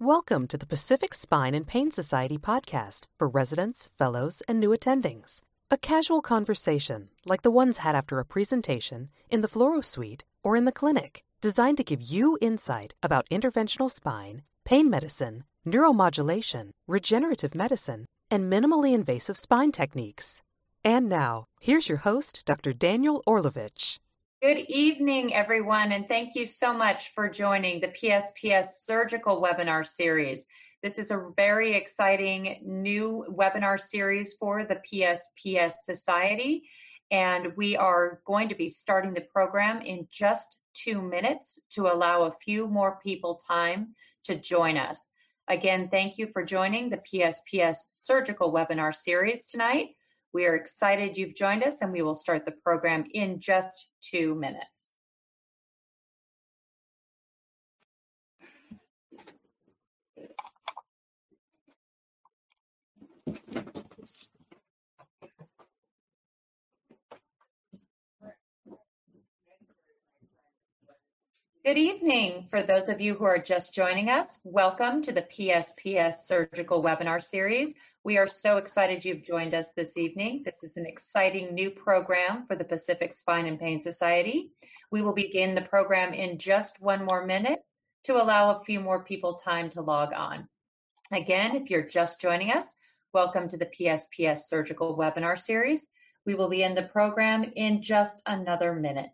Welcome to the Pacific Spine and Pain Society podcast for residents, fellows, and new attendings. A casual conversation, like the ones had after a presentation, in the fluoro suite, or in the clinic, designed to give you insight about interventional spine, pain medicine, neuromodulation, regenerative medicine, and minimally invasive spine techniques. And now, here's your host, Dr. Daniel Orlovich. Good evening, everyone, and thank you so much for joining the PSPS Surgical Webinar Series. This is a very exciting new webinar series for the PSPS Society, and we are going to be starting the program in just two minutes to allow a few more people time to join us. Again, thank you for joining the PSPS Surgical Webinar Series tonight. We are excited you've joined us and we will start the program in just two minutes. Good evening. For those of you who are just joining us, welcome to the PSPS Surgical Webinar Series. We are so excited you've joined us this evening. This is an exciting new program for the Pacific Spine and Pain Society. We will begin the program in just one more minute to allow a few more people time to log on. Again, if you're just joining us, welcome to the PSPS Surgical Webinar Series. We will begin the program in just another minute.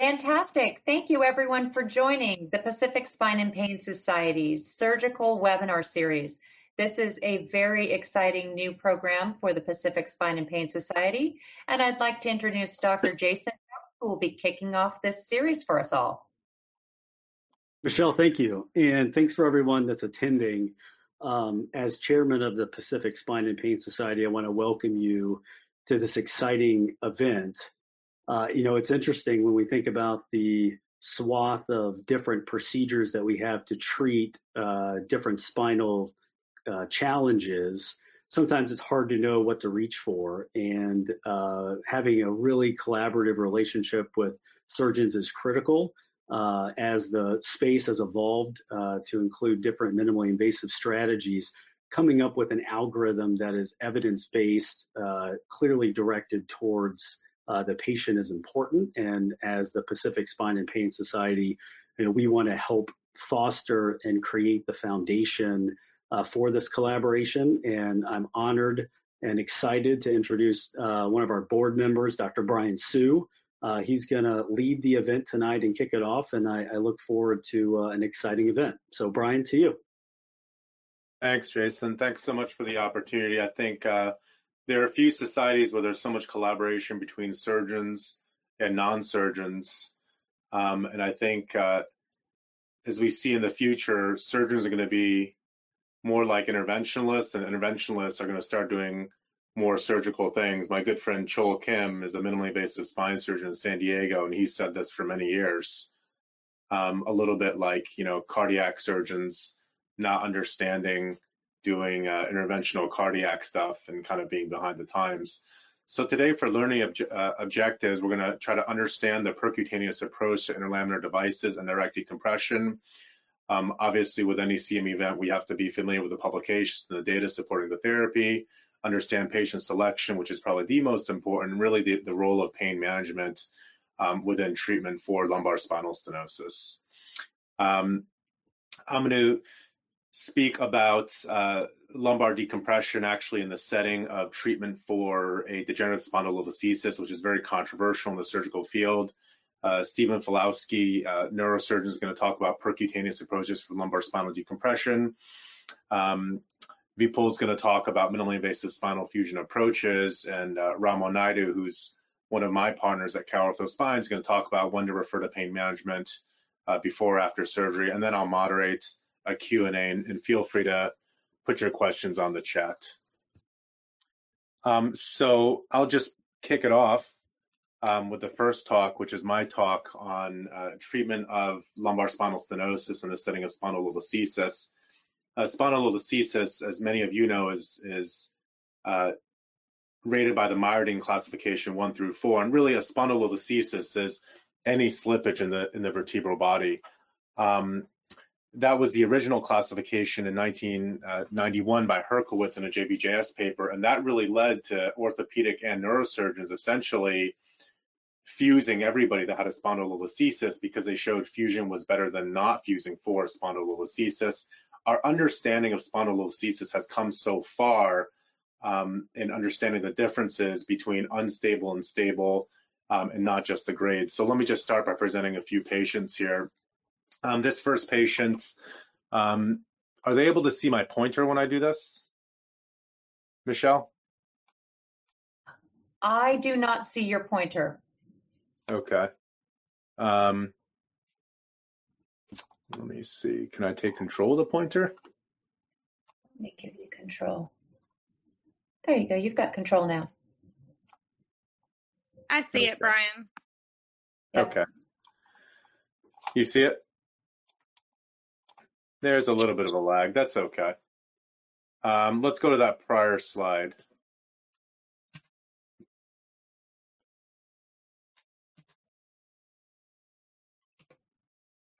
Fantastic. Thank you everyone for joining the Pacific Spine and Pain Society's surgical webinar series. This is a very exciting new program for the Pacific Spine and Pain Society, and I'd like to introduce Dr. Jason, who will be kicking off this series for us all. Michelle, thank you. And thanks for everyone that's attending. Um, as chairman of the Pacific Spine and Pain Society, I want to welcome you to this exciting event. Uh, you know, it's interesting when we think about the swath of different procedures that we have to treat uh, different spinal uh, challenges. Sometimes it's hard to know what to reach for, and uh, having a really collaborative relationship with surgeons is critical. Uh, as the space has evolved uh, to include different minimally invasive strategies, coming up with an algorithm that is evidence based, clearly directed towards uh, the patient is important. And as the Pacific Spine and Pain Society, you know, we want to help foster and create the foundation uh, for this collaboration. And I'm honored and excited to introduce uh, one of our board members, Dr. Brian Su. Uh, he's going to lead the event tonight and kick it off, and I, I look forward to uh, an exciting event. So, Brian, to you. Thanks, Jason. Thanks so much for the opportunity. I think uh, there are a few societies where there's so much collaboration between surgeons and non-surgeons. Um, and I think uh, as we see in the future, surgeons are going to be more like interventionalists, and interventionalists are going to start doing more surgical things. My good friend Choll Kim is a minimally invasive spine surgeon in San Diego, and he said this for many years. Um, a little bit like, you know, cardiac surgeons not understanding doing uh, interventional cardiac stuff and kind of being behind the times. So today for learning uh, objectives, we're going to try to understand the percutaneous approach to interlaminar devices and direct decompression. Um, obviously, with any CM event, we have to be familiar with the publications and the data supporting the therapy, understand patient selection, which is probably the most important, really the, the role of pain management um, within treatment for lumbar spinal stenosis. Um, I'm going to speak about uh, lumbar decompression actually in the setting of treatment for a degenerative spondylolisthesis, which is very controversial in the surgical field. Uh, Stephen Falowski, uh, neurosurgeon, is going to talk about percutaneous approaches for lumbar spinal decompression. Um, Vipul is going to talk about minimally invasive spinal fusion approaches, and uh, Ramo Naidu, who's one of my partners at CalOrtho Spine, is going to talk about when to refer to pain management uh, before or after surgery, and then I'll moderate a Q&A and, and feel free to put your questions on the chat. Um, so I'll just kick it off. um, with the first talk, which is my talk on uh, treatment of lumbar spinal stenosis in the setting of spinal spondylolisthesis. Uh, spondylolisthesis, as many of you know, is, is uh, rated by the Meyerding classification one through four, and really a spinal spondylolisthesis is any slippage in the in the vertebral body. Um, that was the original classification in 1991 uh, by Herkowitz in a JBJS paper, and that really led to orthopedic and neurosurgeons essentially fusing everybody that had a spondylolisthesis because they showed fusion was better than not fusing for spondylolisthesis. Our understanding of spondylolisthesis has come so far um, in understanding the differences between unstable and stable um, and not just the grades. So let me just start by presenting a few patients here. Um, this first patient, um, are they able to see my pointer when I do this? Michelle? I do not see your pointer. Okay. Um, let me see. Can I take control of the pointer? Let me give you control. There you go. You've got control now. I see okay. it, Brian. Yep. Okay. You see it? There's a little bit of a lag. That's okay. Um, let's go to that prior slide.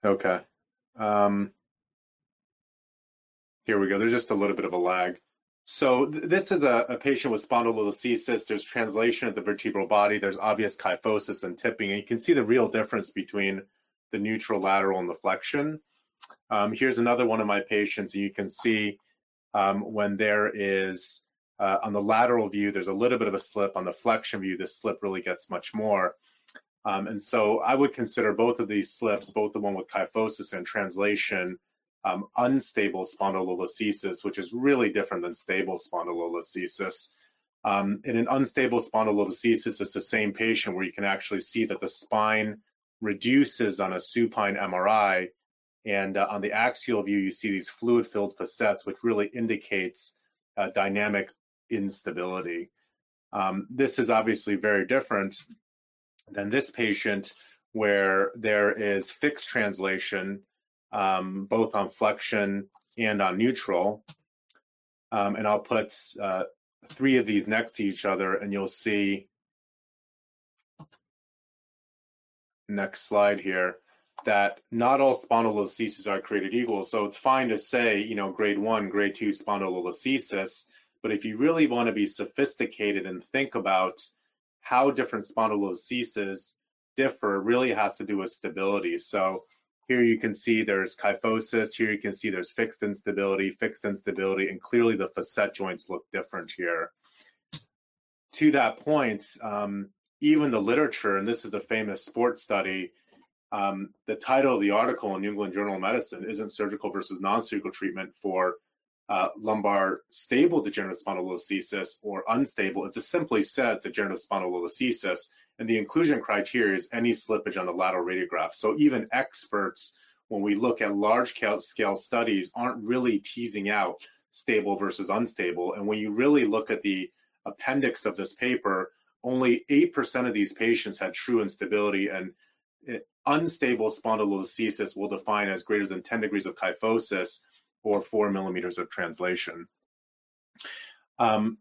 Okay. Um, here we go. There's just a little bit of a lag. So th this is a, a, patient with spondylolisthesis. There's translation of the vertebral body. There's obvious kyphosis and tipping. And you can see the real difference between the neutral lateral and the flexion. Um, here's another one of my patients. And you can see um, when there is, uh, on the lateral view, there's a little bit of a slip. On the flexion view, this slip really gets much more. Um, and so I would consider both of these slips, both the one with kyphosis and translation, um, unstable spondylolisthesis, which is really different than stable spondylolisthesis. Um, in an unstable spondylolisthesis, it's the same patient where you can actually see that the spine reduces on a supine MRI. And uh, on the axial view, you see these fluid-filled facets, which really indicates uh, dynamic instability. Um, this is obviously very different than this patient where there is fixed translation, um, both on flexion and on neutral. Um, and I'll put uh, three of these next to each other and you'll see, next slide here, that not all spondylolistheses are created equal. So it's fine to say, you know, grade one, grade two spondylolisthesis, but if you really want to be sophisticated and think about how different spondylolistheses differ really has to do with stability. So here you can see there's kyphosis, here you can see there's fixed instability, fixed instability, and clearly the facet joints look different here. To that point, um, even the literature, and this is the famous sports study, um, the title of the article in New England Journal of Medicine isn't surgical versus non-surgical treatment for uh, lumbar stable degenerative spondylolisthesis or unstable. It just simply says degenerative spondylolisthesis, and the inclusion criteria is any slippage on the lateral radiograph. So even experts, when we look at large scale studies, aren't really teasing out stable versus unstable. And when you really look at the appendix of this paper, only 8% of these patients had true instability and eh, unstable spondylolisthesis will define as greater than 10 degrees of kyphosis or four millimeters of translation. Um,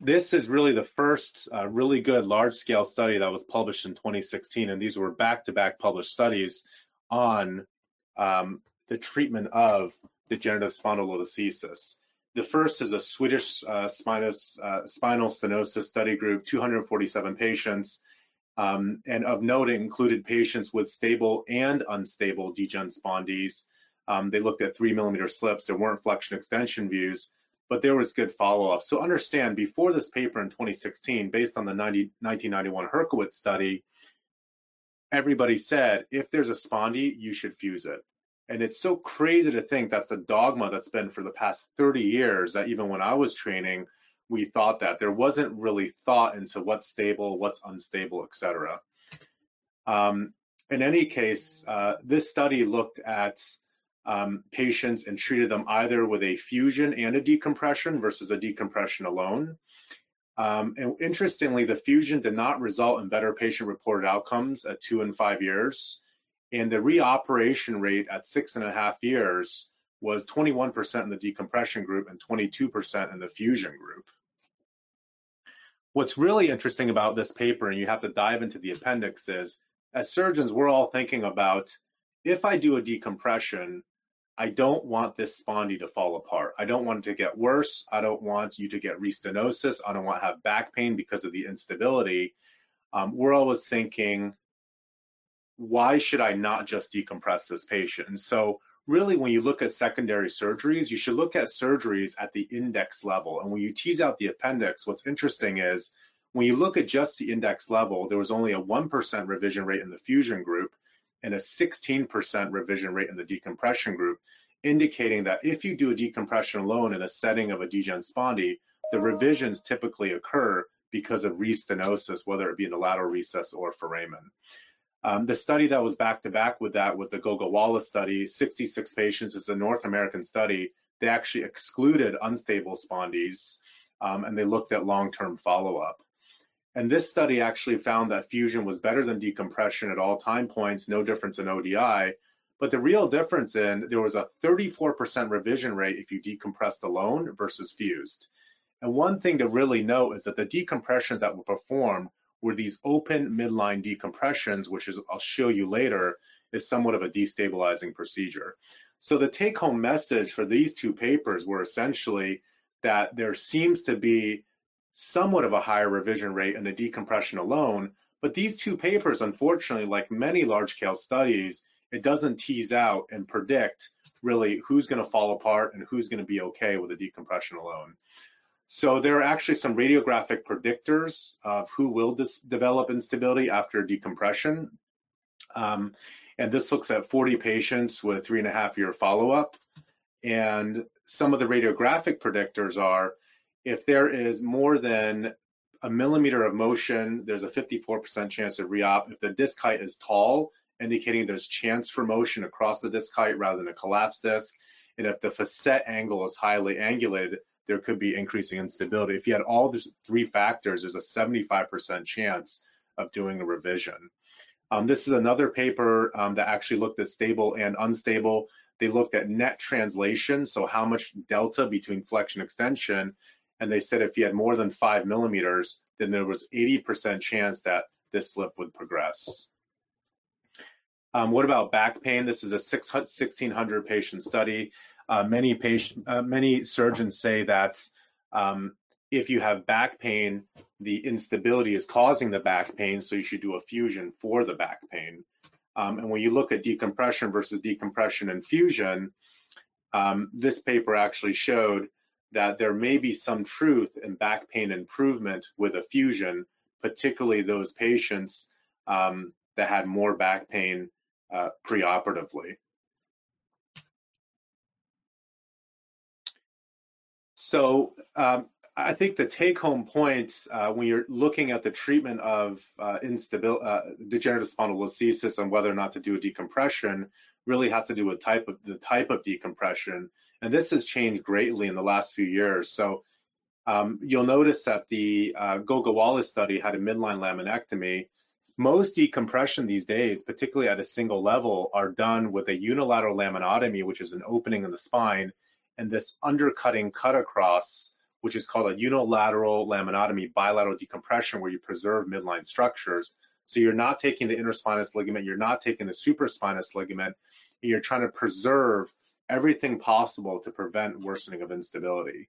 this is really the first uh, really good large scale study that was published in 2016, and these were back to back published studies on um, the treatment of degenerative spondylolisthesis. The first is a Swedish uh, spinous, uh, spinal stenosis study group, 247 patients, um, and of note, it included patients with stable and unstable degen spondies um, they looked at three millimeter slips. There weren't flexion extension views, but there was good follow up. So understand before this paper in 2016, based on the 90, 1991 Herkowitz study, everybody said if there's a spondy, you should fuse it. And it's so crazy to think that's the dogma that's been for the past 30 years that even when I was training, we thought that there wasn't really thought into what's stable, what's unstable, et cetera. Um, in any case, uh, this study looked at um, patients and treated them either with a fusion and a decompression versus a decompression alone. Um, and interestingly, the fusion did not result in better patient-reported outcomes at two and five years. And the reoperation rate at six and a half years was 21% in the decompression group and 22% in the fusion group. What's really interesting about this paper, and you have to dive into the appendix, is as surgeons, we're all thinking about if I do a decompression, I don't want this spondy to fall apart. I don't want it to get worse. I don't want you to get restenosis. I don't want to have back pain because of the instability. Um, we're always thinking, why should I not just decompress this patient? And so really when you look at secondary surgeries, you should look at surgeries at the index level. And when you tease out the appendix, what's interesting is when you look at just the index level, there was only a 1% revision rate in the fusion group and a 16% revision rate in the decompression group, indicating that if you do a decompression alone in a setting of a degen spondy, the revisions typically occur because of restenosis, whether it be in the lateral recess or foramen. Um, the study that was back to back with that was the Ghogawala study, 66 patients. It's a North American study. They actually excluded unstable spondies um, and they looked at long term follow up. And this study actually found that fusion was better than decompression at all time points, no difference in ODI. But the real difference in there was a 34% revision rate if you decompressed alone versus fused. And one thing to really note is that the decompressions that were performed were these open midline decompressions, which is I'll show you later, is somewhat of a destabilizing procedure. So the take home message for these two papers were essentially that there seems to be somewhat of a higher revision rate in the decompression alone, but these two papers, unfortunately, like many large scale studies, it doesn't tease out and predict really who's going to fall apart and who's going to be okay with a decompression alone. So there are actually some radiographic predictors of who will develop instability after decompression. Um, and this looks at 40 patients with three and a half year follow-up. And some of the radiographic predictors are if there is more than a millimeter of motion, there's a 54% chance of reop. If the disc height is tall, indicating there's chance for motion across the disc height rather than a collapsed disc. And if the facet angle is highly angulated, there could be increasing instability. If you had all these three factors, there's a 75% chance of doing a revision. Um, this is another paper um, that actually looked at stable and unstable. They looked at net translation, so how much delta between flexion extension, and they said if you had more than five millimeters, then there was 80% chance that this slip would progress. Um, what about back pain? This is a 1600 patient study. Uh, many patient, uh, many surgeons say that um, if you have back pain, the instability is causing the back pain, so you should do a fusion for the back pain. Um, and when you look at decompression versus decompression and fusion, um, this paper actually showed that there may be some truth in back pain improvement with a fusion, particularly those patients um, that had more back pain uh, preoperatively. So um, I think the take-home point uh, when you're looking at the treatment of uh, instabil- uh, degenerative spondylolisthesis and whether or not to do a decompression really has to do with type of the type of decompression, and this has changed greatly in the last few years. So um, you'll notice that the uh, study had a midline laminectomy. Most decompression these days, particularly at a single level, are done with a unilateral laminotomy, which is an opening in the spine and this undercutting cut across, which is called a unilateral laminotomy, bilateral decompression, where you preserve midline structures. So you're not taking the interspinous ligament, you're not taking the supraspinous ligament, you're trying to preserve everything possible to prevent worsening of instability.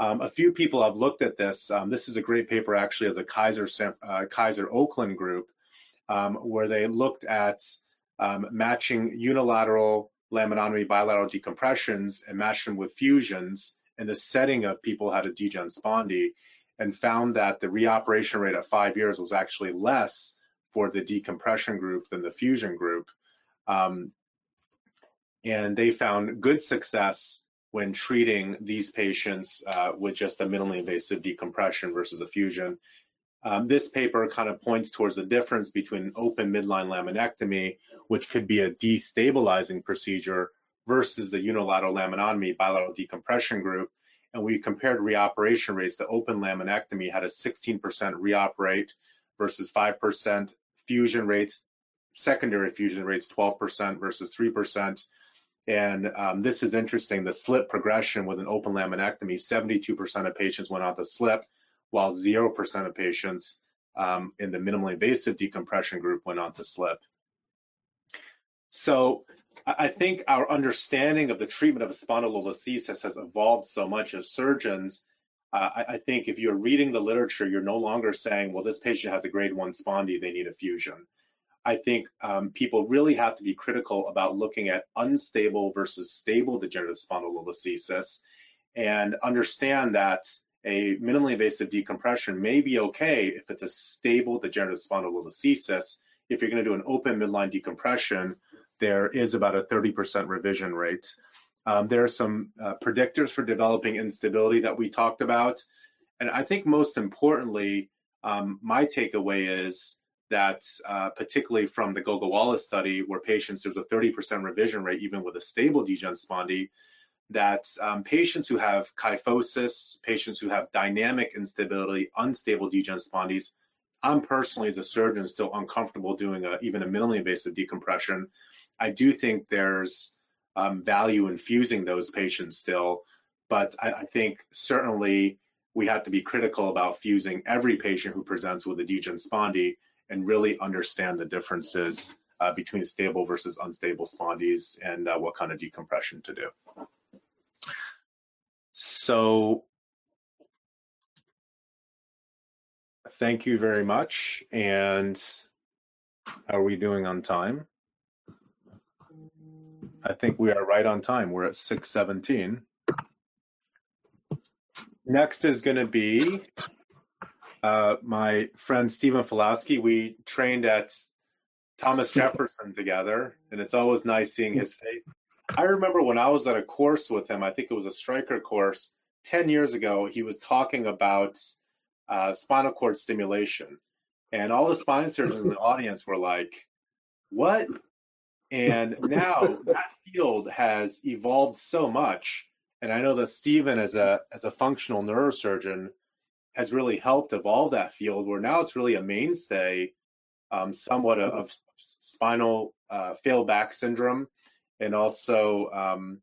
Um, a few people have looked at this. Um, this is a great paper actually of the Kaiser, uh, Kaiser Oakland group, um, where they looked at um, matching unilateral laminotomy bilateral decompressions and matched them with fusions in the setting of people who had a degen spondy and found that the reoperation rate at five years was actually less for the decompression group than the fusion group. Um, and they found good success when treating these patients uh, with just a minimally invasive decompression versus a fusion. Um, this paper kind of points towards the difference between open midline laminectomy, which could be a destabilizing procedure, versus the unilateral laminotomy bilateral decompression group. and we compared reoperation rates, the open laminectomy had a 16% reop rate versus 5%, fusion rates, secondary fusion rates 12% versus 3%. And um, this is interesting. The slip progression with an open laminectomy, 72% of patients went on to slip, while 0% of patients um, in the minimally invasive decompression group went on to slip. So I think our understanding of the treatment of spondylolisthesis has evolved so much as surgeons. Uh, I, I, think if you're reading the literature, you're no longer saying, well, this patient has a grade one spondy, they need a fusion. I think um, people really have to be critical about looking at unstable versus stable degenerative spondylolisthesis and understand that a minimally invasive decompression may be okay if it's a stable degenerative spondylolisthesis. If you're going to do an open midline decompression, there is about a 30% revision rate. Um, there are some uh, predictors for developing instability that we talked about. And I think most importantly, um, my takeaway is that uh, particularly from the Ghogawala study, where patients, there's a 30% revision rate even with a stable degen spondy, that um, patients who have kyphosis, patients who have dynamic instability, unstable degen spondies, I'm personally as a surgeon still uncomfortable doing a, even a minimally invasive decompression. I do think there's um, value in fusing those patients still, but I, I think certainly we have to be critical about fusing every patient who presents with a degen spondy and really understand the differences uh, between stable versus unstable spondies and uh, what kind of decompression to do. So thank you very much. And how are we doing on time? I think we are right on time. We're at 617. Next is going to be uh, my friend Stephen Falowski. We trained at Thomas Jefferson together, and it's always nice seeing his face. I remember when I was at a course with him, I think it was a Stryker course 10 years ago, he was talking about uh, spinal cord stimulation. And all the spine surgeons in the audience were like, what? And now that field has evolved so much. And I know that Stephen, as a as a functional neurosurgeon, has really helped evolve that field where now it's really a mainstay, um, somewhat of, of spinal uh, failed back syndrome and also um,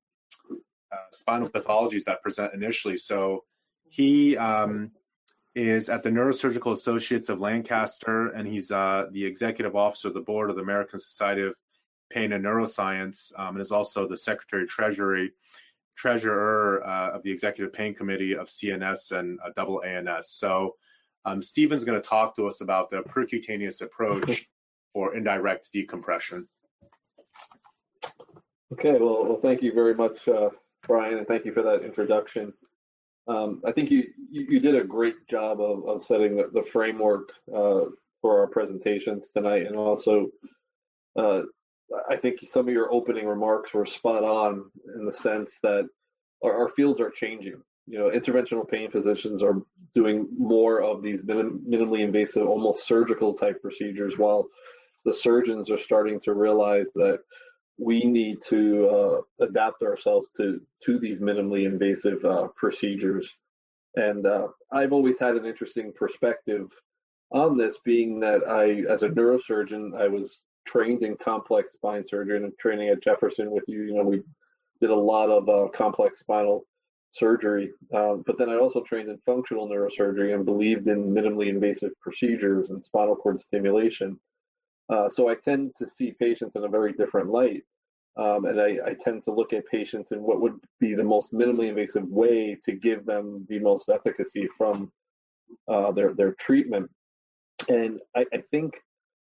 uh, spinal pathologies that present initially. So he um, is at the Neurosurgical Associates of Lancaster, and he's uh, the executive officer of the board of the American Society of Pain and Neuroscience, um, and is also the secretary treasury treasurer uh, of the executive pain committee of CNS and uh, ANS. So um, Stephen's going to talk to us about the percutaneous approach for indirect decompression. Okay, well, well thank you very much, uh, Brian, and thank you for that introduction. Um, I think you, you, you did a great job of, of setting the, the framework uh, for our presentations tonight, and also uh, I think some of your opening remarks were spot on in the sense that our, our fields are changing. You know, interventional pain physicians are doing more of these minim, minimally invasive, almost surgical type procedures, while the surgeons are starting to realize that we need to uh, adapt ourselves to to these minimally invasive uh, procedures. And uh, I've always had an interesting perspective on this, being that I, as a neurosurgeon, I was trained in complex spine surgery and training at Jefferson with you. You know, we did a lot of uh, complex spinal surgery, um, but then I also trained in functional neurosurgery and believed in minimally invasive procedures and spinal cord stimulation. Uh, so I tend to see patients in a very different light. Um, and I, I, tend to look at patients in what would be the most minimally invasive way to give them the most efficacy from uh, their their treatment. And I, I, think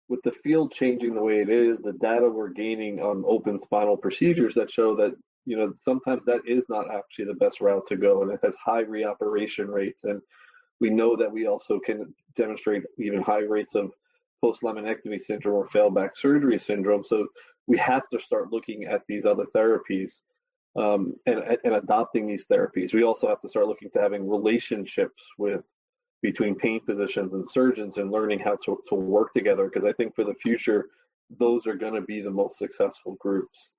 with the field changing the way it is, the data we're gaining on open spinal procedures that show that you know sometimes that is not actually the best route to go, and it has high reoperation rates. And we know that we also can demonstrate even high rates of post-laminectomy syndrome or failed back surgery syndrome. So we have to start looking at these other therapies um, and, and adopting these therapies. We also have to start looking to having relationships with between pain physicians and surgeons and learning how to, to work together because I think for the future, those are going to be the most successful groups.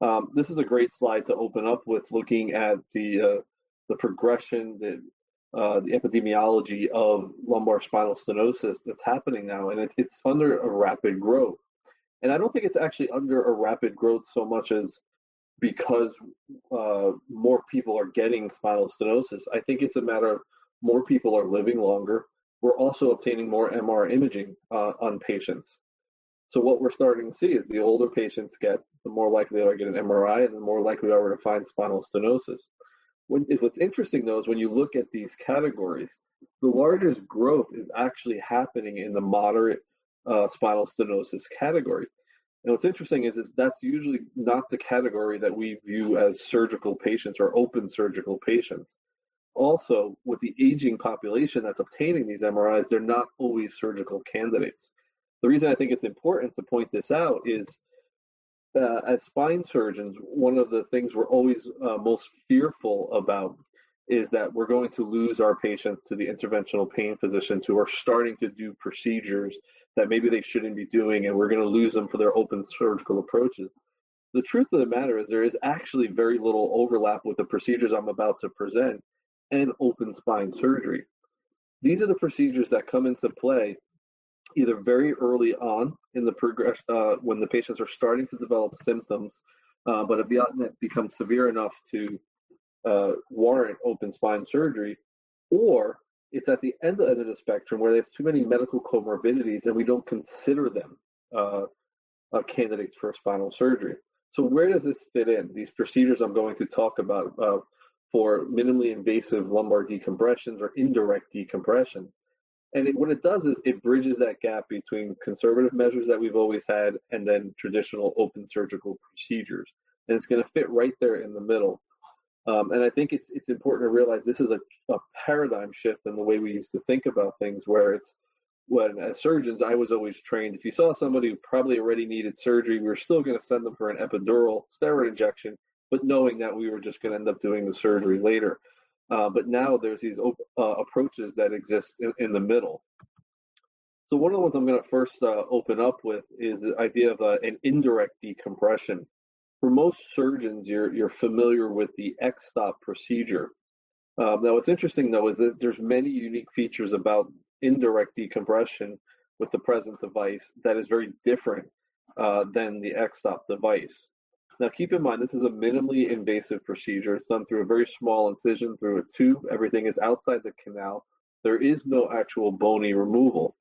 Um, this is a great slide to open up with looking at the uh, the progression, the uh, the epidemiology of lumbar spinal stenosis that's happening now, and it, it's under a rapid growth. And I don't think it's actually under a rapid growth so much as because uh, more people are getting spinal stenosis. I think it's a matter of more people are living longer. We're also obtaining more MR imaging uh, on patients. So what we're starting to see is the older patients get, the more likely they are to get an MRI, and the more likely they are to find spinal stenosis. When, what's interesting though is when you look at these categories, the largest growth is actually happening in the moderate uh, spinal stenosis category. And what's interesting is, is that's usually not the category that we view as surgical patients or open surgical patients. Also, with the aging population that's obtaining these MRIs, they're not always surgical candidates. The reason I think it's important to point this out is uh, as spine surgeons, one of the things we're always uh, most fearful about is that we're going to lose our patients to the interventional pain physicians who are starting to do procedures that maybe they shouldn't be doing, and we're going to lose them for their open surgical approaches. The truth of the matter is, there is actually very little overlap with the procedures I'm about to present and open spine surgery. These are the procedures that come into play either very early on in the progression uh, when the patients are starting to develop symptoms, uh, but have become severe enough to uh, warrant open spine surgery, or it's at the end of the spectrum where they have too many medical comorbidities and we don't consider them uh, uh, candidates for spinal surgery. So where does this fit in? These procedures I'm going to talk about uh, for minimally invasive lumbar decompressions or indirect decompressions. And it, what it does is it bridges that gap between conservative measures that we've always had and then traditional open surgical procedures. And it's going to fit right there in the middle. Um, and I think it's it's important to realize this is a, a paradigm shift in the way we used to think about things, where it's when as surgeons I was always trained if you saw somebody who probably already needed surgery, we were still going to send them for an epidural steroid injection, but knowing that we were just going to end up doing the surgery later. Uh, but now there's these op- uh, approaches that exist in, in, the middle. So one of the ones I'm going to first uh, open up with is the idea of uh, an indirect decompression. For most surgeons, you're you're familiar with the X-stop procedure. Um, now, what's interesting though is that there's many unique features about indirect decompression with the present device that is very different uh, than the X-stop device. Now keep in mind, this is a minimally invasive procedure. It's done through a very small incision through a tube. Everything is outside the canal. There is no actual bony removal.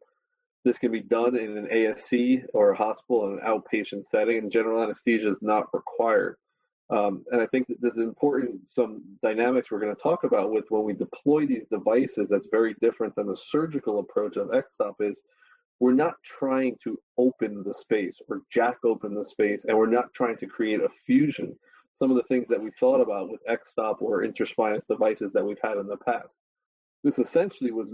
This can be done in an ASC or a hospital in an outpatient setting, and general anesthesia is not required. Um, and I think that this is important, some dynamics we're going to talk about with when we deploy these devices that's very different than the surgical approach of X-stop is we're not trying to open the space or jack open the space, and we're not trying to create a fusion. Some of the things that we thought about with X-stop or interspinous devices that we've had in the past. This essentially was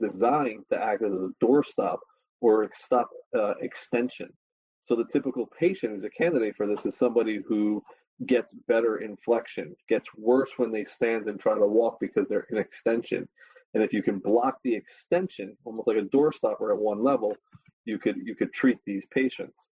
designed to act as a doorstop or stop uh, extension. So the typical patient who's a candidate for this is somebody who gets better inflection, gets worse when they stand and try to walk because they're in extension, and if you can block the extension, almost like a door stopper at one level, you could you could treat these patients.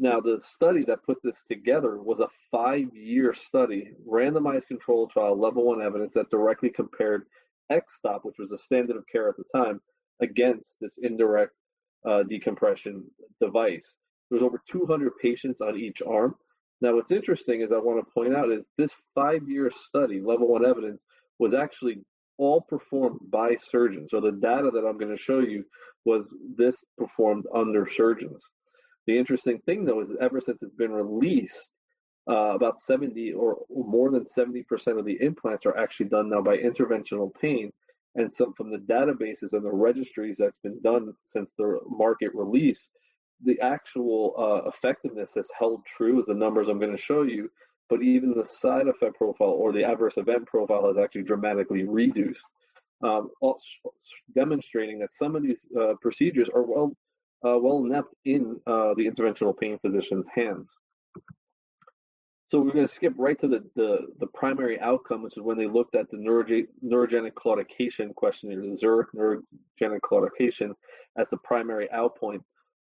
Now, the study that put this together was a five-year study, randomized controlled trial, level one evidence that directly compared X-stop, which was the standard of care at the time, against this indirect uh, decompression device. There was over 200 patients on each arm. Now, what's interesting is I want to point out is this five-year study, level one evidence, was actually all performed by surgeons. So the data that I'm going to show you was this performed under surgeons. The interesting thing though is ever since it's been released, uh, about 70 or more than 70% of the implants are actually done now by interventional pain. And some from the databases and the registries that's been done since the market release, the actual uh, effectiveness has held true as the numbers I'm going to show you but even the side effect profile or the adverse event profile has actually dramatically reduced, um, demonstrating that some of these uh, procedures are well uh, well inept in uh, the interventional pain physician's hands. So we're going to skip right to the, the, the primary outcome, which is when they looked at the neurogenic claudication questionnaire, the Zurich neurogenic claudication, as the primary outpoint.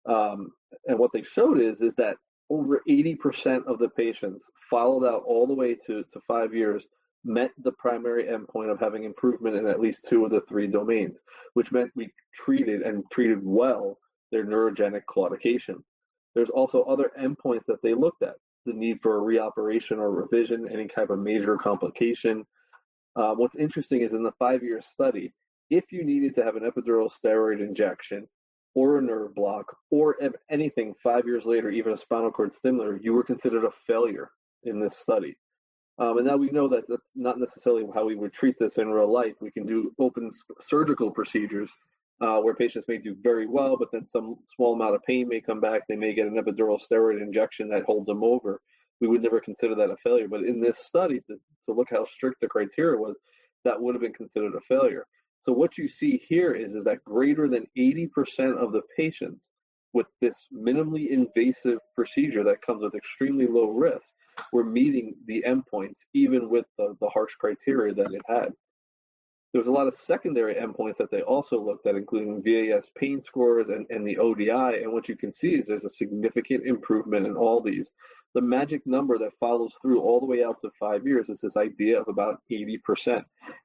Um, and what they showed is is that over 80% of the patients followed out all the way to, to five years met the primary endpoint of having improvement in at least two of the three domains, which meant we treated and treated well their neurogenic claudication. There's also other endpoints that they looked at the need for a reoperation or revision, any type of major complication. Uh, what's interesting is in the five year study, if you needed to have an epidural steroid injection or a nerve block or anything five years later, even a spinal cord stimulator, you were considered a failure in this study. Um, and now we know that that's not necessarily how we would treat this in real life. We can do open surgical procedures uh, where patients may do very well, but then some small amount of pain may come back. They may get an epidural steroid injection that holds them over. We would never consider that a failure. But in this study, to, to look how strict the criteria was, that would have been considered a failure. So what you see here is, is that greater than 80% of the patients with this minimally invasive procedure that comes with extremely low risk were meeting the endpoints, even with the, the harsh criteria that it had. There was a lot of secondary endpoints that they also looked at, including VAS pain scores and, and the ODI. And what you can see is there's a significant improvement in all these. The magic number that follows through all the way out to five years is this idea of about 80%.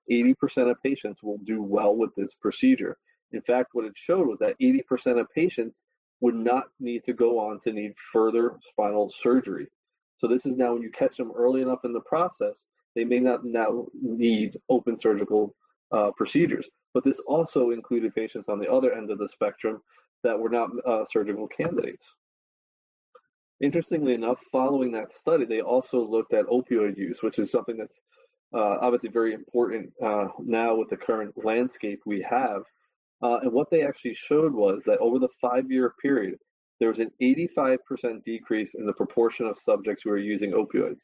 80% of patients will do well with this procedure. In fact, what it showed was that 80% of patients would not need to go on to need further spinal surgery. So this is now when you catch them early enough in the process, they may not now need open surgical uh, procedures. But this also included patients on the other end of the spectrum that were not uh, surgical candidates. Interestingly enough, following that study, they also looked at opioid use, which is something that's uh, obviously very important uh, now with the current landscape we have. Uh, and what they actually showed was that over the five year period, there was an 85% decrease in the proportion of subjects who were using opioids.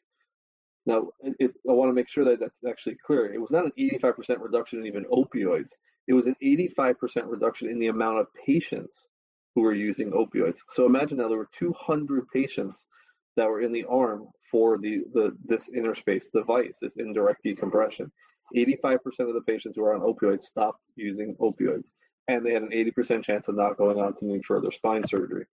Now, it, I want to make sure that that's actually clear. It was not an 85% reduction in even opioids. It was an 85% reduction in the amount of patients who were using opioids. So imagine now there were 200 patients that were in the arm for the, the this interspace device, this indirect decompression. 85% of the patients who were on opioids stopped using opioids, and they had an 80% chance of not going on to need further spine surgery.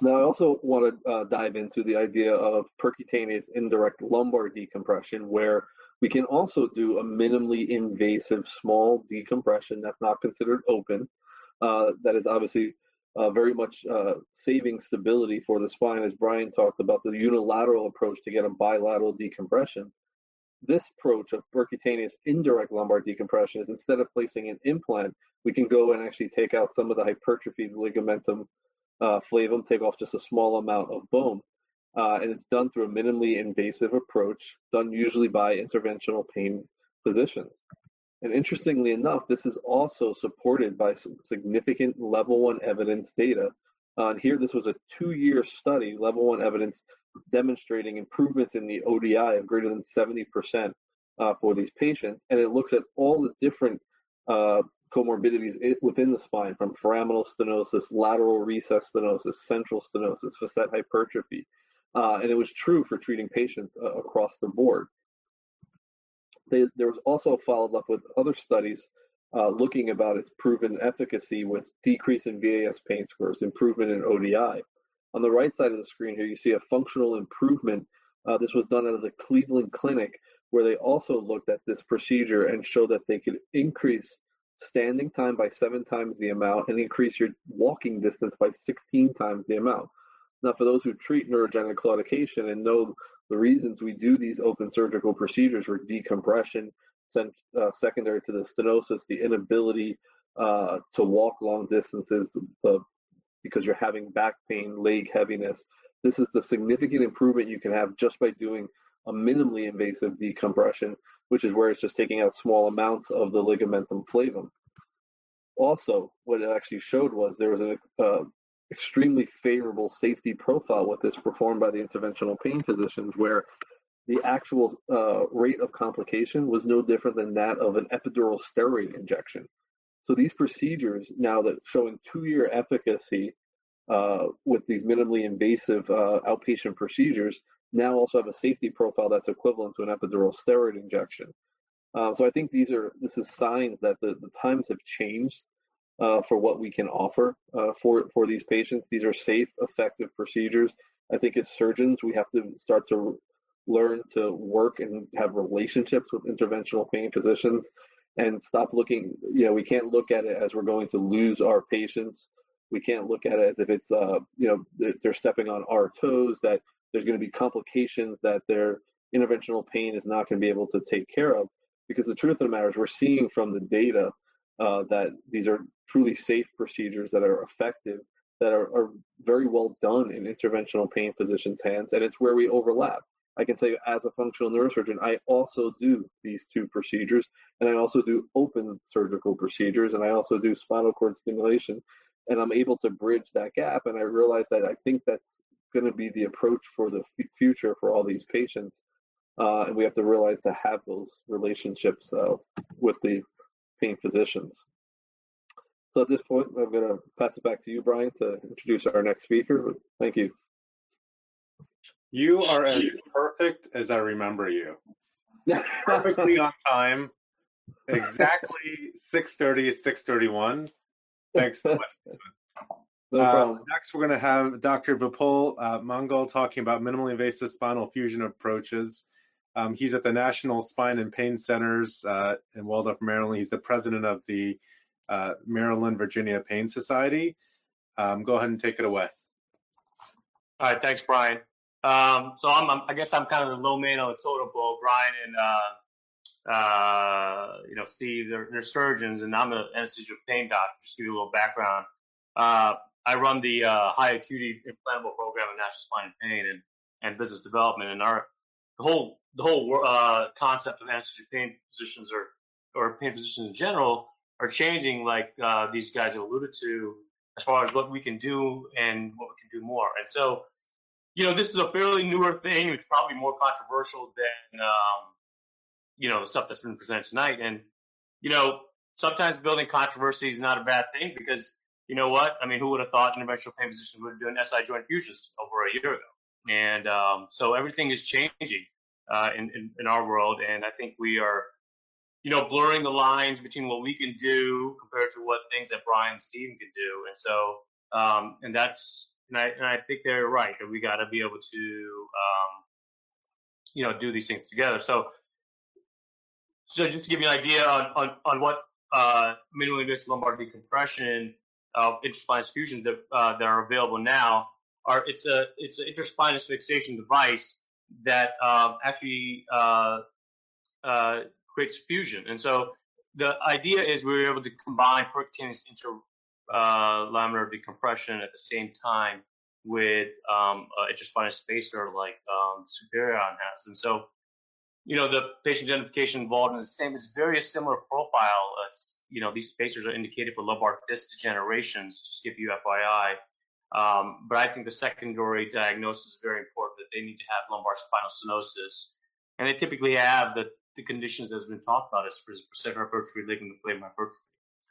Now, I also want to uh, dive into the idea of percutaneous indirect lumbar decompression, where we can also do a minimally invasive small decompression that's not considered open. Uh, that is obviously uh, very much uh, saving stability for the spine, as Brian talked about the unilateral approach to get a bilateral decompression. This approach of percutaneous indirect lumbar decompression is instead of placing an implant, we can go and actually take out some of the hypertrophied ligamentum uh, flavum, take off just a small amount of bone. Uh, and it's done through a minimally invasive approach, done usually by interventional pain physicians. And interestingly enough, this is also supported by some significant level one evidence data. Uh, here, this was a two year study, level one evidence demonstrating improvements in the ODI of greater than 70% uh, for these patients. And it looks at all the different uh, comorbidities within the spine from foraminal stenosis, lateral recess stenosis, central stenosis, facet hypertrophy. Uh, and it was true for treating patients uh, across the board. They, there was also followed up with other studies uh, looking about its proven efficacy with decrease in VAS pain scores, improvement in ODI. On the right side of the screen here, you see a functional improvement. Uh, this was done out of the Cleveland Clinic, where they also looked at this procedure and showed that they could increase standing time by seven times the amount and increase your walking distance by 16 times the amount. Now, for those who treat neurogenic claudication and know the reasons we do these open surgical procedures for decompression, uh, secondary to the stenosis, the inability uh, to walk long distances because you're having back pain, leg heaviness. This is the significant improvement you can have just by doing a minimally invasive decompression which is where it's just taking out small amounts of the ligamentum flavum. Also, what it actually showed was there was a, uh, extremely favorable safety profile with this performed by the interventional pain physicians, where the actual uh, rate of complication was no different than that of an epidural steroid injection. So these procedures, now that showing two-year efficacy uh, with these minimally invasive uh, outpatient procedures, now also have a safety profile that's equivalent to an epidural steroid injection. Uh, so I think these are this is signs that the, the times have changed uh, for what we can offer uh, for for these patients. These are safe, effective procedures. I think as surgeons we have to start to learn to work and have relationships with interventional pain physicians and stop looking, you know, we can't look at it as we're going to lose our patients. We can't look at it as if it's, uh, you know, they're stepping on our toes, that there's going to be complications that their interventional pain is not going to be able to take care of. Because the truth of the matter is, we're seeing from the data uh, that these are truly safe procedures that are effective, that are, are very well done in interventional pain physicians' hands, and it's where we overlap. I can tell you, as a functional neurosurgeon, I also do these two procedures, and I also do open surgical procedures, and I also do spinal cord stimulation, and I'm able to bridge that gap. And I realize that I think that's going to be the approach for the f- future for all these patients, uh, and we have to realize to have those relationships uh, with the physicians. So at this point, I'm going to pass it back to you, Brian, to introduce our next speaker. Thank you. You are as perfect as I remember you. Perfectly on time. Exactly 6:30 6:31. Thanks so much. No uh, next, we're going to have Dr. Vipul uh, Mangal talking about minimally invasive spinal fusion approaches. Um, he's at the National Spine and Pain Centers uh, in Waldorf, Maryland. He's the president of the uh, Maryland Virginia Pain Society. Um, go ahead and take it away. All right, thanks, Brian. Um, so I'm, I'm, i guess I'm kind of the low man on the totem pole. Brian and uh, uh, you know Steve, they're, they're surgeons, and I'm an anesthesia pain doctor. Just give you a little background. Uh, I run the uh, high acuity implantable program in National Spine and Pain and, and business development, and our the whole the whole uh, concept of anesthesia pain physicians or or pain physicians in general are changing, like uh, these guys have alluded to, as far as what we can do and what we can do more. And so you know, this is a fairly newer thing. It's probably more controversial than, um, you know, the stuff that's been presented tonight. And, you know, sometimes building controversy is not a bad thing because, you know what? I mean, who would have thought interventional pain physicians would have done SI joint fusions over a year ago? And um, so everything is changing uh, in, in, in our world. And I think we are, you know, blurring the lines between what we can do compared to what things that Brian and Steven can do. And so, um, and that's and I and I think they're right that we got to be able to um, you know do these things together. So so just to give you an idea on on, on what uh, minimally invasive lumbar decompression uh, interspinous fusion that uh, that are available now are it's a it's an interspinous fixation device that um, actually uh, uh, creates fusion, and so the idea is we were able to combine percutaneous inter uh, decompression at the same time with um, uh, interspinous spacer like um, Superion has. And so, you know, the patient identification involved in the same is very similar profile. You know, these spacers are indicated for lumbar disc degenerations, just give you FYI. Um, but I think the secondary diagnosis is very important that they need to have lumbar spinal stenosis. And they typically have the, the conditions that has been talked about as percent hypertrophy, ligament flavum hypertrophy.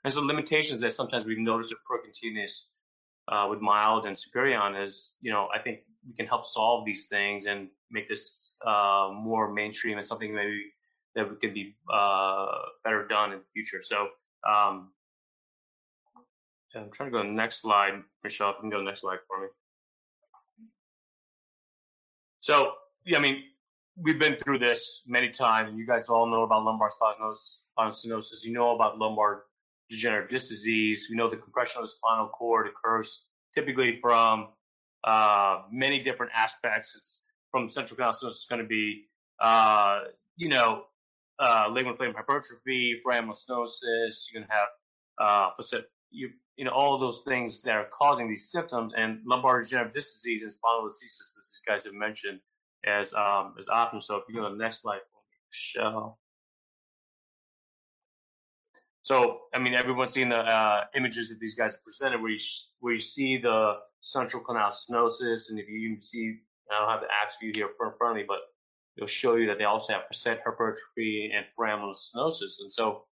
And so limitations that sometimes we've noticed with percutaneous uh, with mild and Superion is, you know, I think we can help solve these things and make this uh, more mainstream and something maybe that can be uh, better done in the future. So um, I'm trying to go to the next slide, Michelle. If you can go to the next slide for me. So, yeah, I mean, we've been through this many times, and you guys all know about lumbar spinal stenosis. You know about lumbar degenerative disc disease. We know the compression of the spinal cord occurs typically from uh, many different aspects. It's from central canal stenosis. It's going to be, uh, you know, uh, ligament flavum hypertrophy, foraminal stenosis. You're going to have, uh, you, you know, all those things that are causing these symptoms, and lumbar degenerative disc disease and spondylolisthesis, as these guys have mentioned, as um, as often. So if you go to the next slide, Michelle. So, I mean, everyone's seen the uh, images that these guys have presented where you, where you see the central canal stenosis. And if you even see, I don't have the axe view here in front of me, but it'll show you that they also have percent hypertrophy and foraminal stenosis. And so,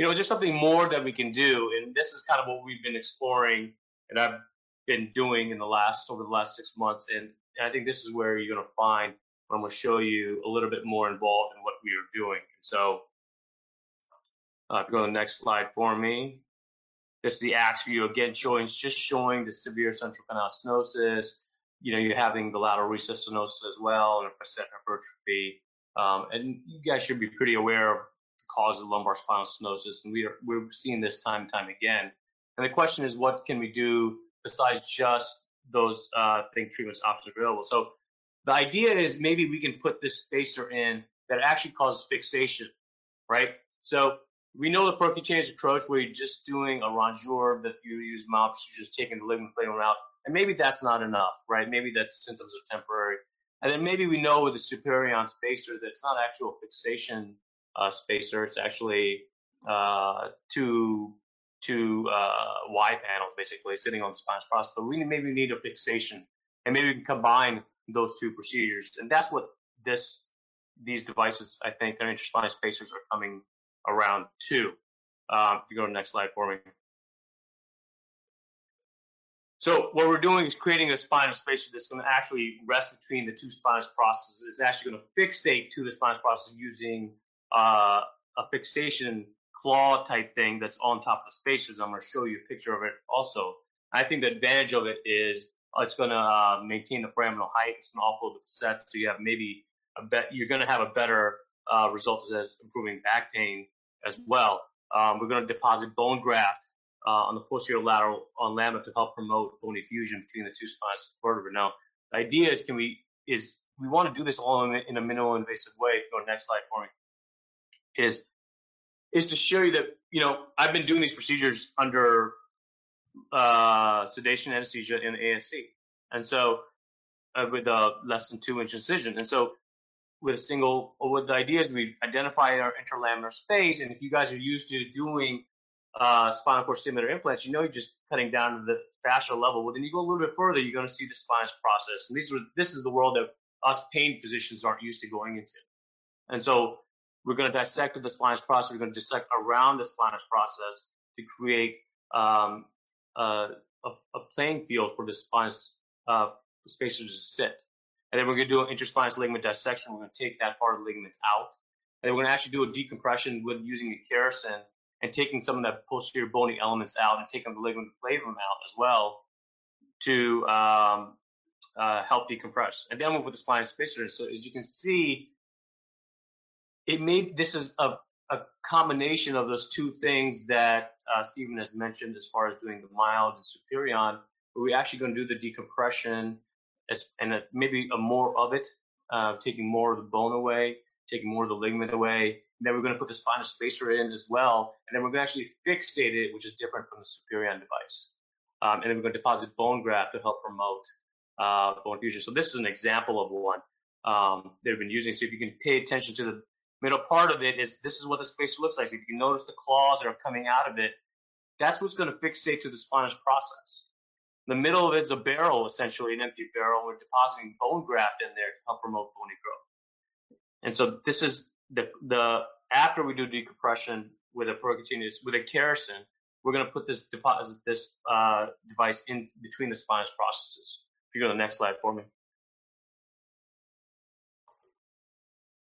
you know, is there something more that we can do? And this is kind of what we've been exploring and I've been doing in the last, over the last six months. And, and I think this is where you're going to find, I'm going to show you a little bit more involved in what we are doing. And so, uh, if you go to the next slide for me. This is the axe view again, showing just showing the severe central canal stenosis. you know, you're having the lateral recess stenosis as well and a facet hypertrophy. Um, and you guys should be pretty aware of the cause of lumbar spinal stenosis. And we are, we're seeing this time and time again. And the question is, what can we do besides just those uh, think treatments options available? So the idea is maybe we can put this spacer in that actually causes fixation, right? So we know the percutaneous approach where you're just doing a rongeur that you use MOPS, you're just taking the ligament plane out, and maybe that's not enough, right? Maybe that symptoms are temporary. And then maybe we know with the superion spacer that it's not actual fixation uh, spacer, it's actually uh, two two uh, Y panels basically sitting on the spinous process. But we maybe need a fixation, and maybe we can combine those two procedures, and that's what this these devices I think are interspinous spacers are coming around too. Um, if you go to the next slide for me. So what we're doing is creating a spinous spacer that's going to actually rest between the two spinous processes. It's actually going to fixate to the spinous process using uh, a fixation claw type thing that's on top of the spacers. I'm going to show you a picture of it also. I think the advantage of it is it's going to uh, maintain the foraminal height. It's going to offload the facets, so you have maybe a bet. You're going to have a better uh, result as improving back pain as well. Um, we're going to deposit bone graft uh, on the posterior lateral on lamina to help promote bony fusion between the two spinous vertebrae. Now, the idea is can we is we want to do this all in, in a minimal invasive way. Go next slide for me. Is is to show you that you know I've been doing these procedures under uh, sedation anesthesia in ASC, and so uh, with a less than two inch incision, and so with a single, or with the idea is we identify our interlaminar space, and if you guys are used to doing uh, spinal cord stimulator implants, you know you're just cutting down to the fascial level. Well, then you go a little bit further, you're going to see the spinous process, and these are this is the world that us pain physicians aren't used to going into, and so we're going to dissect the spinous process. We're going to dissect around the spinous process to create um, uh, a, a, playing field for the spinous uh, spacer to sit. And then we're going to do an interspinous ligament dissection. We're going to take that part of the ligament out. And then we're going to actually do a decompression with using a Kerrison and taking some of the posterior bony elements out and taking the ligament flavum out as well to um, uh, help decompress. And then we'll put the spinous spacer. So as you can see, it may this is a, a combination of those two things that uh, Stephen has mentioned as far as doing the mild and superion, but we're actually going to do the decompression as, and a, maybe a more of it, uh, taking more of the bone away, taking more of the ligament away. And then we're going to put the spinous spacer in as well, and then we're going to actually fixate it, which is different from the superion device. Um, and then we're going to deposit bone graft to help promote uh, bone fusion. So this is an example of one um, they've been using. So if you can pay attention to the middle part of it is this is what the spacer looks like. If you notice the claws that are coming out of it, that's what's going to fixate to the spinous process. The middle of it is a barrel, essentially an empty barrel. We're depositing bone graft in there to help promote bony growth. And so this is the the after we do decompression with a percutaneous with a Kerrison, we're going to put this deposit this uh, device in between the spinous processes. If you go to the next slide for me.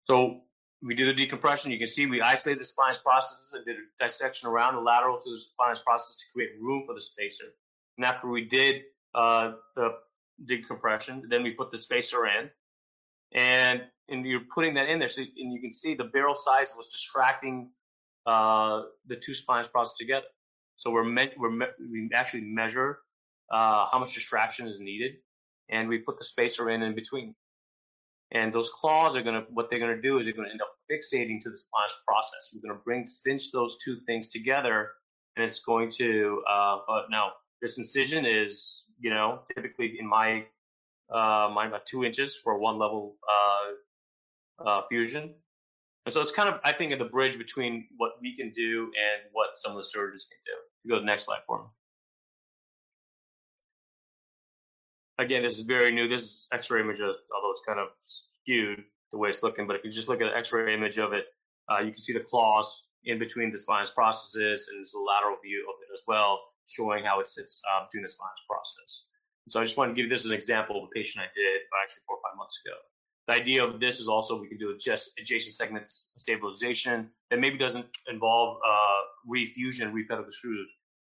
So we do the decompression. You can see we isolate the spinous processes and did a dissection around the lateral to the spinous process to create room for the spacer. And after we did uh, the decompression, then we put the spacer in, and and you're putting that in there, so and you can see the barrel size was distracting uh, the two spinous processes together. So we're, we're me- we actually measure uh, how much distraction is needed, and we put the spacer in in between. And those claws are going to, what they're going to do is they're going to end up fixating to the spinous process. We're going to bring, cinch those two things together and it's going to, uh, but now this incision is, you know, typically in my, uh, mine about two inches for one level, uh, uh, fusion. And so it's kind of, I think, at the bridge between what we can do and what some of the surgeons can do. You go to the next slide for me. Again, this is very new. This is X-ray image, although it's kind of skewed the way it's looking. But if you just look at an X-ray image of it, uh, you can see the claws in between the spinous processes, and there's a lateral view of it as well, showing how it sits uh, between the spinous process. So I just want to give you this as an example of a patient I did actually four or five months ago. The idea of this is also we can do just adjacent segment stabilization that maybe doesn't involve uh, refusion, repedicle screws.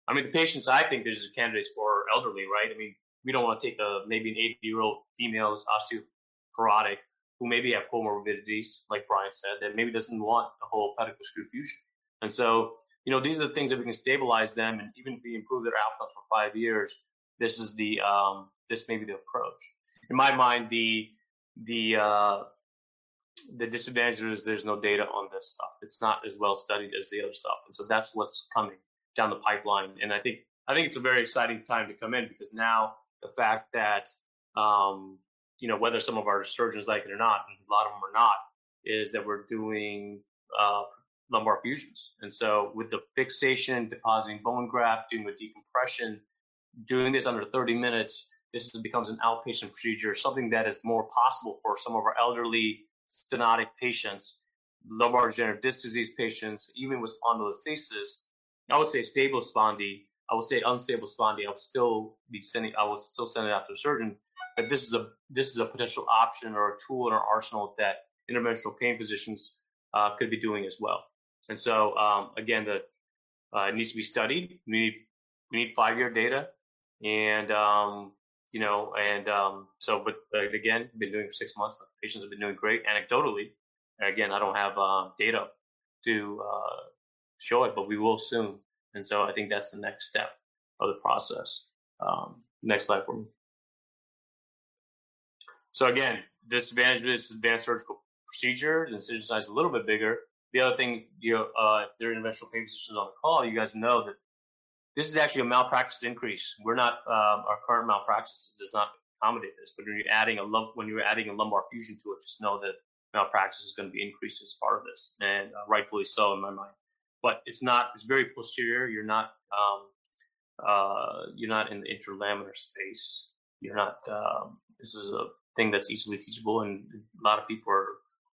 I mean, the patients I think there's candidates for elderly, right? I mean, we don't want to take a maybe an 80 year old female osteoporotic who maybe have comorbidities, like Brian said, that maybe doesn't want a whole pedicle screw fusion. And so, you know, these are the things that we can stabilize them and even if we improve their outcomes for five years, this is the um, this may be the approach. In my mind, the the uh, the disadvantage is there's no data on this stuff. It's not as well studied as the other stuff, and so that's what's coming down the pipeline. And I think I think it's a very exciting time to come in because now the fact that um, you know whether some of our surgeons like it or not, and a lot of them are not, is that we're doing uh, lumbar fusions. And so with the fixation, depositing bone graft, doing the decompression, doing this under 30 minutes, this becomes an outpatient procedure, something that is more possible for some of our elderly stenotic patients, lumbar degenerative disc disease patients, even with spondylolisthesis. I would say stable spondy. I would say unstable spondy. I would still be sending. I would still send it out to a surgeon. But this is a this is a potential option or a tool in our arsenal that interventional pain physicians uh, could be doing as well. And so um, again, the uh, it needs to be studied. We need we need five year data, and um, you know, and um, so, but uh, again, been doing for six months. The patients have been doing great anecdotally. Again, I don't have uh, data to uh, show it, but we will soon. And so I think that's the next step of the process. Um, next slide for me. So again, disadvantage this advanced surgical procedure, the incision size is a little bit bigger. The other thing, you know, uh, if there are interventional pain physicians on the call, you guys know that this is actually a malpractice increase. We're not, um, our current malpractice does not accommodate this, but when you're adding a when you're adding a lumbar fusion to it, just know that malpractice is going to be increased as part of this, and uh, rightfully so in my mind. But it's not, it's very posterior. You're not, um, uh, you're not in the interlaminar space. You're not, um, this is a thing that's easily teachable, and a lot of people are,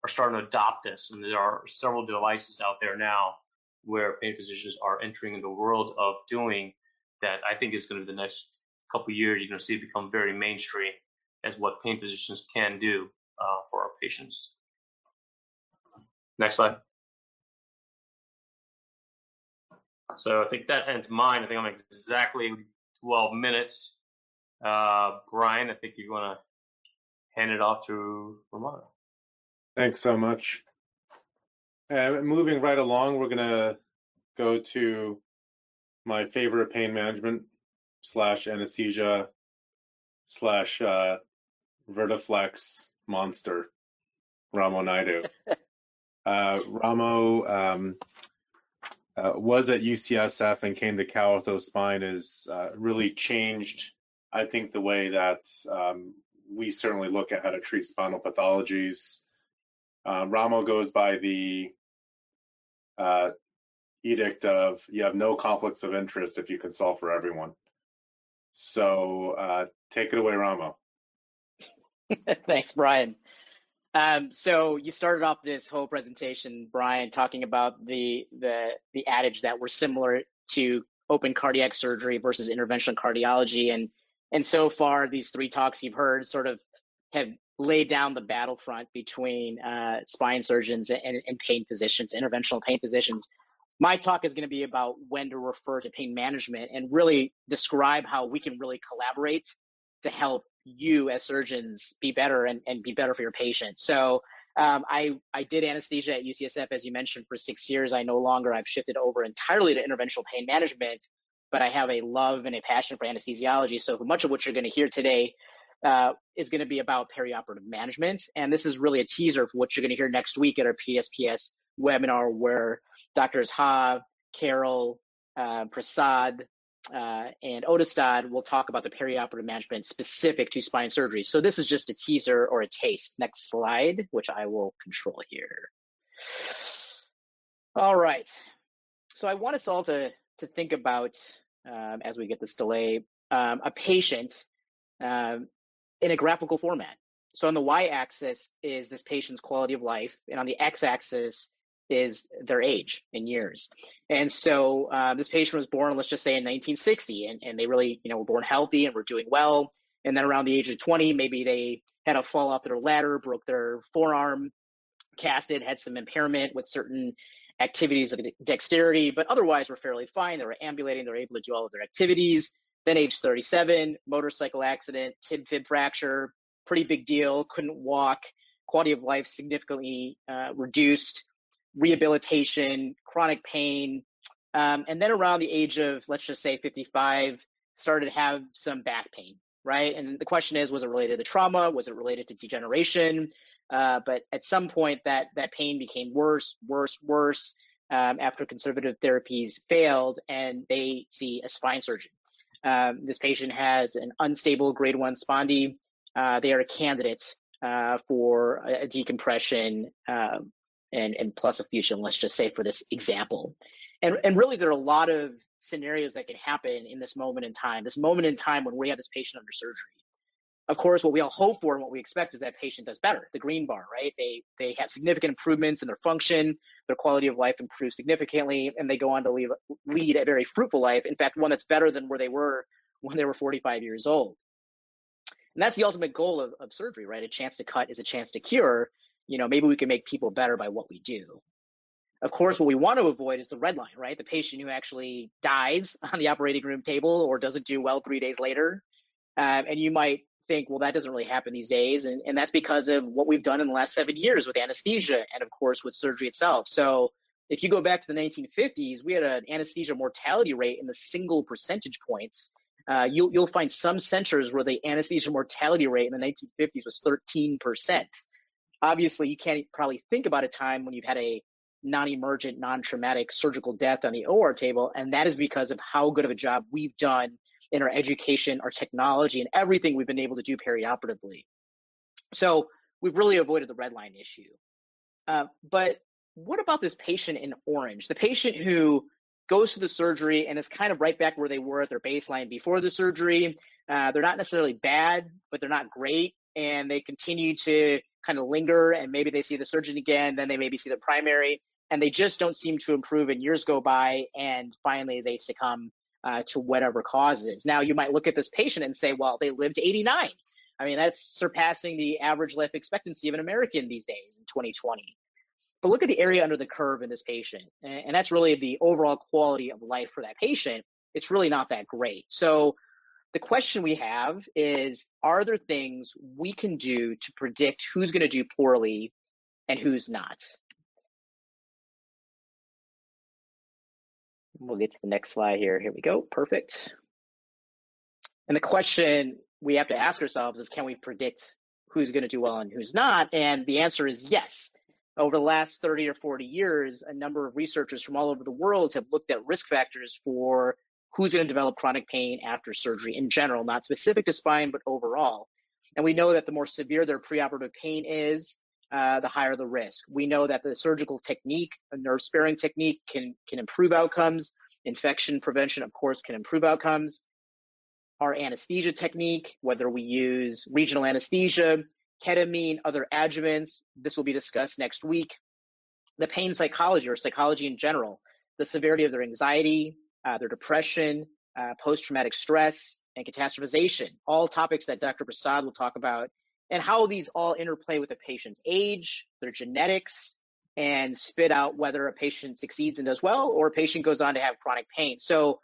are starting to adopt this, and there are several devices out there now where pain physicians are entering the world of doing that I think is going to be the next couple years. You're going to see it become very mainstream as what pain physicians can do uh, for our patients. Next slide. So I think that ends mine. I think I'm exactly 12 minutes. Uh, Brian, I think you're going to hand it off to Ramana. Thanks so much. Uh, moving right along, we're going to go to my favorite pain management slash anesthesia slash uh, Vertiflex monster, Ramo Naidu. uh, Ramo um, uh, was at UCSF and came to Cal Ortho Spine has uh, really changed, I think, the way that um, we certainly look at how to treat spinal pathologies. Uh, Ramo goes by the uh, edict of you have no conflicts of interest if you can solve for everyone. So uh, take it away, Ramo. Thanks, Brian. Um, so you started off this whole presentation, Brian, talking about the the the adage that we're similar to open cardiac surgery versus interventional cardiology, and and so far these three talks you've heard sort of have laid down the battlefront between uh, spine surgeons and, and pain physicians, interventional pain physicians. My talk is going to be about when to refer to pain management and really describe how we can really collaborate to help you as surgeons be better and, and be better for your patients. So um, I, I did anesthesia at UCSF, as you mentioned, for six years. I no longer, I've shifted over entirely to interventional pain management, but I have a love and a passion for anesthesiology. So much of what you're going to hear today uh, is going to be about perioperative management. And this is really a teaser for what you're going to hear next week at our PSPS webinar, where Doctors Ha, Carroll, uh, Prasad, uh, and Ottestad will talk about the perioperative management specific to spine surgery. So this is just a teaser or a taste. Next slide, which I will control here. All right. So I want us all to, to think about, um, as we get this delay, um, a patient um, in a graphical format. So on the y-axis is this patient's quality of life, and on the x-axis is their age in years. And so uh, this patient was born, let's just say in 1960, and, and they really, you know, were born healthy and were doing well. And then around the age of 20, maybe they had a fall off their ladder, broke their forearm, casted, had some impairment with certain activities of dexterity, but otherwise were fairly fine. They were ambulating, they were able to do all of their activities. Then age 37, motorcycle accident, tib fib fracture, pretty big deal, couldn't walk, quality of life significantly uh, reduced, rehabilitation, chronic pain. Um, and then around the age of, let's just say 55, started to have some back pain, right? And the question is, was it related to trauma? Was it related to degeneration? Uh, but at some point, that that pain became worse, worse, worse um, after conservative therapies failed, and they see a spine surgeon. Um, this patient has an unstable grade one spondy. Uh, they are a candidate uh, for a, decompression um, and, and plus a fusion, let's just say for this example. And, and really, there are a lot of scenarios that can happen in this moment in time, this moment in time when we have this patient under surgery. Of course, what we all hope for and what we expect is that patient does better. The green bar, right? They they have significant improvements in their function, their quality of life improves significantly, and they go on to leave, lead a very fruitful life. In fact, one that's better than where they were when they were 45 years old. And that's the ultimate goal of, of surgery, right? A chance to cut is a chance to cure. You know, maybe we can make people better by what we do. Of course, what we want to avoid is the red line, right? The patient who actually dies on the operating room table or doesn't do well three days later. Um, and you might think, well, that doesn't really happen these days. And, and that's because of what we've done in the last seven years with anesthesia and, of course, with surgery itself. So if you go back to the 1950s, we had an anesthesia mortality rate in the single percentage points. Uh, you'll, you'll find some centers where the anesthesia mortality rate in the 1950s was 13%. Obviously, you can't probably think about a time when you've had a non-emergent, non-traumatic surgical death on the OR table, and that is because of how good of a job we've done in our education, our technology, and everything we've been able to do perioperatively. So we've really avoided the red line issue. Uh, but what about this patient in orange? The patient who goes to the surgery and is kind of right back where they were at their baseline before the surgery. Uh, they're not necessarily bad, but they're not great. And they continue to kind of linger and maybe they see the surgeon again, then they maybe see the primary and they just don't seem to improve and years go by and finally they succumb uh, to whatever causes. Now, you might look at this patient and say, well, they lived 89. I mean, that's surpassing the average life expectancy of an American these days in 2020. But look at the area under the curve in this patient. And, and that's really the overall quality of life for that patient. It's really not that great. So the question we have is Are there things we can do to predict who's going to do poorly and who's not? We'll get to the next slide here. Here we go. Perfect. And the question we have to ask ourselves is can we predict who's going to do well and who's not? And the answer is yes. Over the last 30 or 40 years, a number of researchers from all over the world have looked at risk factors for who's going to develop chronic pain after surgery in general, not specific to spine, but overall. And we know that the more severe their preoperative pain is, uh, the higher the risk. We know that the surgical technique, a nerve sparing technique, can can improve outcomes. Infection prevention, of course, can improve outcomes. Our anesthesia technique, whether we use regional anesthesia, ketamine, other adjuvants, this will be discussed next week. The pain psychology or psychology in general, the severity of their anxiety, uh, their depression, uh, post traumatic stress, and catastrophization, all topics that Dr. Prasad will talk about and how these all interplay with a patient's age, their genetics, and spit out whether a patient succeeds and does well or a patient goes on to have chronic pain. So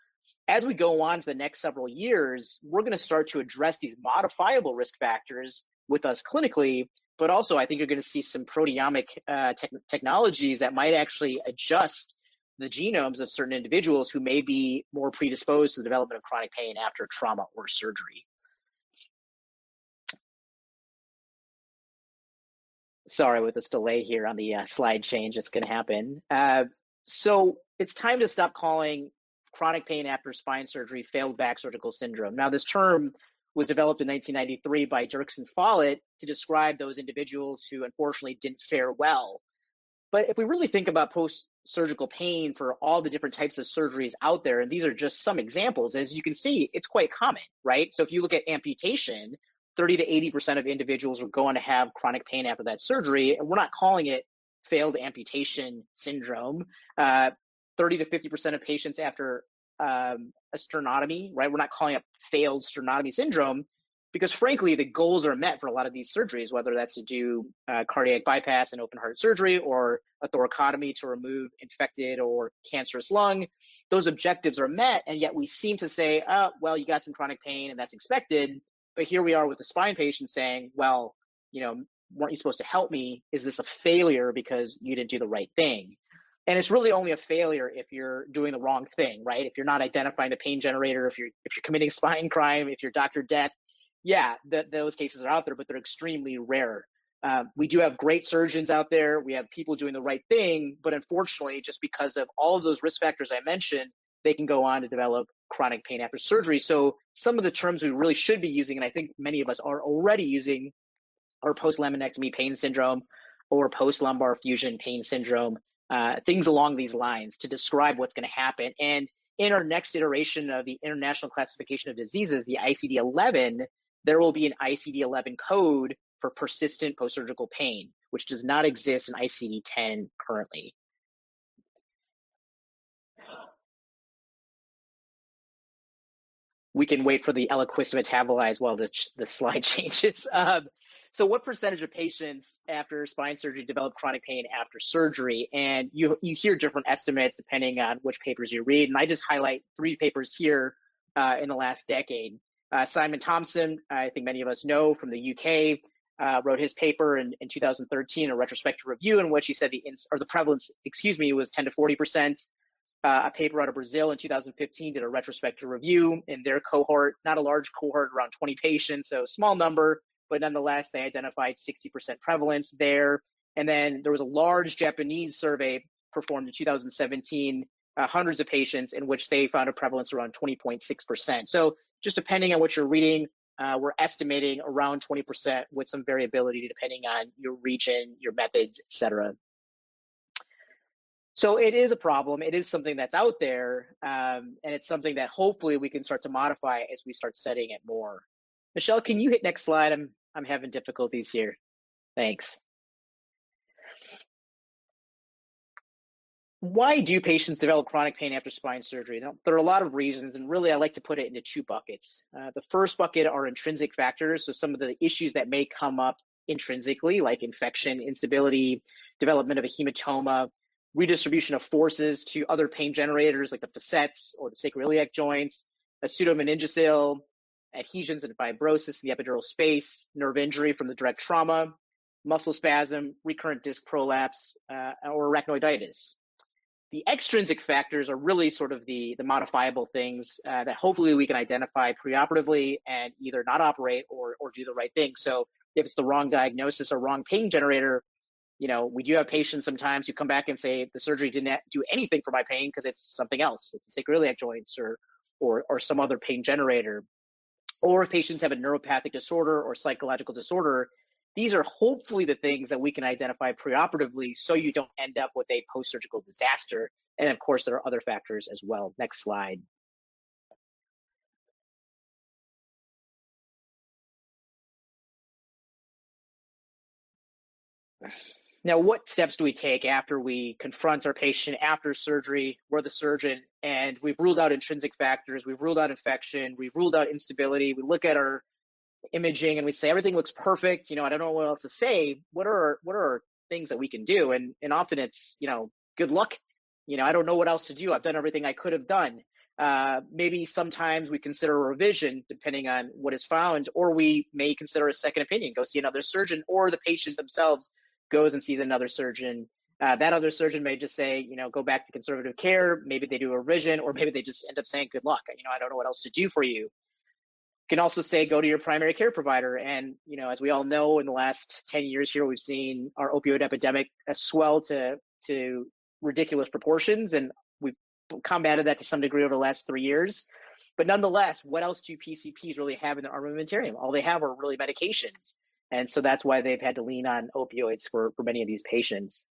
as we go on to the next several years, we're going to start to address these modifiable risk factors with us clinically, but also I think you're going to see some proteomic uh, te- technologies that might actually adjust the genomes of certain individuals who may be more predisposed to the development of chronic pain after trauma or surgery. Sorry with this delay here on the uh, slide change, it's going to happen. Uh, so it's time to stop calling chronic pain after spine surgery failed back surgical syndrome. Now, this term was developed in 1993 by Dirks and Follett to describe those individuals who unfortunately didn't fare well. But if we really think about post surgical pain for all the different types of surgeries out there, and these are just some examples, as you can see, it's quite common, right? So if you look at amputation, 30 to 80% of individuals are going to have chronic pain after that surgery. And we're not calling it failed amputation syndrome. Uh, 30 to 50% of patients after um, a sternotomy, right? We're not calling it failed sternotomy syndrome. Because frankly, the goals are met for a lot of these surgeries, whether that's to do uh, cardiac bypass and open heart surgery or a thoracotomy to remove infected or cancerous lung. Those objectives are met, and yet we seem to say, oh, well, you got some chronic pain and that's expected. But here we are with the spine patient saying, well, you know, weren't you supposed to help me? Is this a failure because you didn't do the right thing? And it's really only a failure if you're doing the wrong thing, right? If you're not identifying a pain generator, if you're if you're committing spine crime, if you're Dr. Death, yeah, those cases are out there, but they're extremely rare. Um, we do have great surgeons out there. We have people doing the right thing, but unfortunately, just because of all of those risk factors I mentioned, they can go on to develop chronic pain after surgery. So some of the terms we really should be using, and I think many of us are already using, are post-laminectomy pain syndrome or post-lumbar fusion pain syndrome, uh, things along these lines to describe what's going to happen. And in our next iteration of the International Classification of Diseases, the ICD-11, there will be an ICD-11 code for persistent post-surgical pain, which does not exist in ICD-10 currently. We can wait for the Eliquis to metabolize while the, the slide changes. Um, so what percentage of patients after spine surgery develop chronic pain after surgery? And you, you hear different estimates depending on which papers you read. And I just highlight three papers here uh, in the last decade. Uh, Simon Thomson, I think many of us know from the UK, uh, wrote his paper in, in 2013, a retrospective review in which he said the or the prevalence, excuse me, was 10 to 40 percent. Uh, a paper out of Brazil in 2015 did a retrospective review in their cohort, not a large cohort, around 20 patients, so small number, but nonetheless they identified 60% prevalence there. And then there was a large Japanese survey performed in 2017, uh, hundreds of patients, in which they found a prevalence around 20.6%. So just depending on what you're reading, uh, we're estimating around 20% with some variability depending on your region, your methods, et cetera. So it is a problem. It is something that's out there, um, and it's something that hopefully we can start to modify as we start studying it more. Michelle, can you hit next slide? I'm I'm having difficulties here. Thanks. Why do patients develop chronic pain after spine surgery? Now, there are a lot of reasons, and really I like to put it into two buckets. Uh, the first bucket are intrinsic factors, so some of the issues that may come up intrinsically, like infection, instability, development of a hematoma, redistribution of forces to other pain generators like the facets or the sacroiliac joints, a pseudomeningocele, adhesions and fibrosis in the epidural space, nerve injury from the direct trauma, muscle spasm, recurrent disc prolapse, uh, or arachnoiditis the extrinsic factors are really sort of the, the modifiable things uh, that hopefully we can identify preoperatively and either not operate or, or do the right thing. So if it's the wrong diagnosis or wrong pain generator, you know, we do have patients sometimes who come back and say the surgery didn't do anything for my pain because it's something else. It's the sacroiliac joints or, or, or some other pain generator. Or if patients have a neuropathic disorder or psychological disorder, these are hopefully the things that we can identify preoperatively so you don't end up with a post surgical disaster. And of course, there are other factors as well. Next slide. Now, what steps do we take after we confront our patient after surgery? We're the surgeon and we've ruled out intrinsic factors, we've ruled out infection, we've ruled out instability. We look at our imaging and we say everything looks perfect you know i don't know what else to say. What are what are things that we can do? And and often it's you know good luck. You know i don't know what else to do. I've done everything i could have done. Uh, maybe sometimes we consider a revision depending on what is found or we may consider a second opinion go see another surgeon or the patient themselves goes and sees another surgeon. Uh, that other surgeon may just say, you know, go back to conservative care. Maybe they do a revision, or maybe they just end up saying, good luck. You know, I don't know what else to do for you can also say go to your primary care provider. And you know, as we all know, in the last 10 years here, we've seen our opioid epidemic uh, swell to to ridiculous proportions, and we've combated that to some degree over the last three years. But nonetheless, what else do PCPs really have in their armamentarium? All they have are really medications. And so that's why they've had to lean on opioids for, for many of these patients.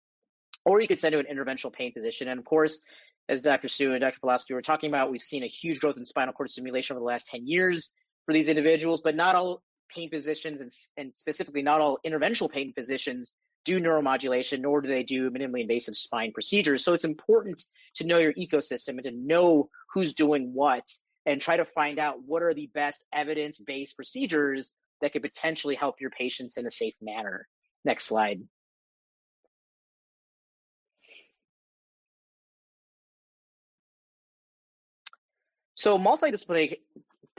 Or you could send to an interventional pain physician. And of course, as Dr. Su and Dr. Falowski were talking about, we've seen a huge growth in spinal cord stimulation over the last 10 years for these individuals, but not all pain physicians and, and specifically not all interventional pain physicians do neuromodulation, nor do they do minimally invasive spine procedures. So it's important to know your ecosystem and to know who's doing what and try to find out what are the best evidence-based procedures that could potentially help your patients in a safe manner. Next slide. So multidisciplinary,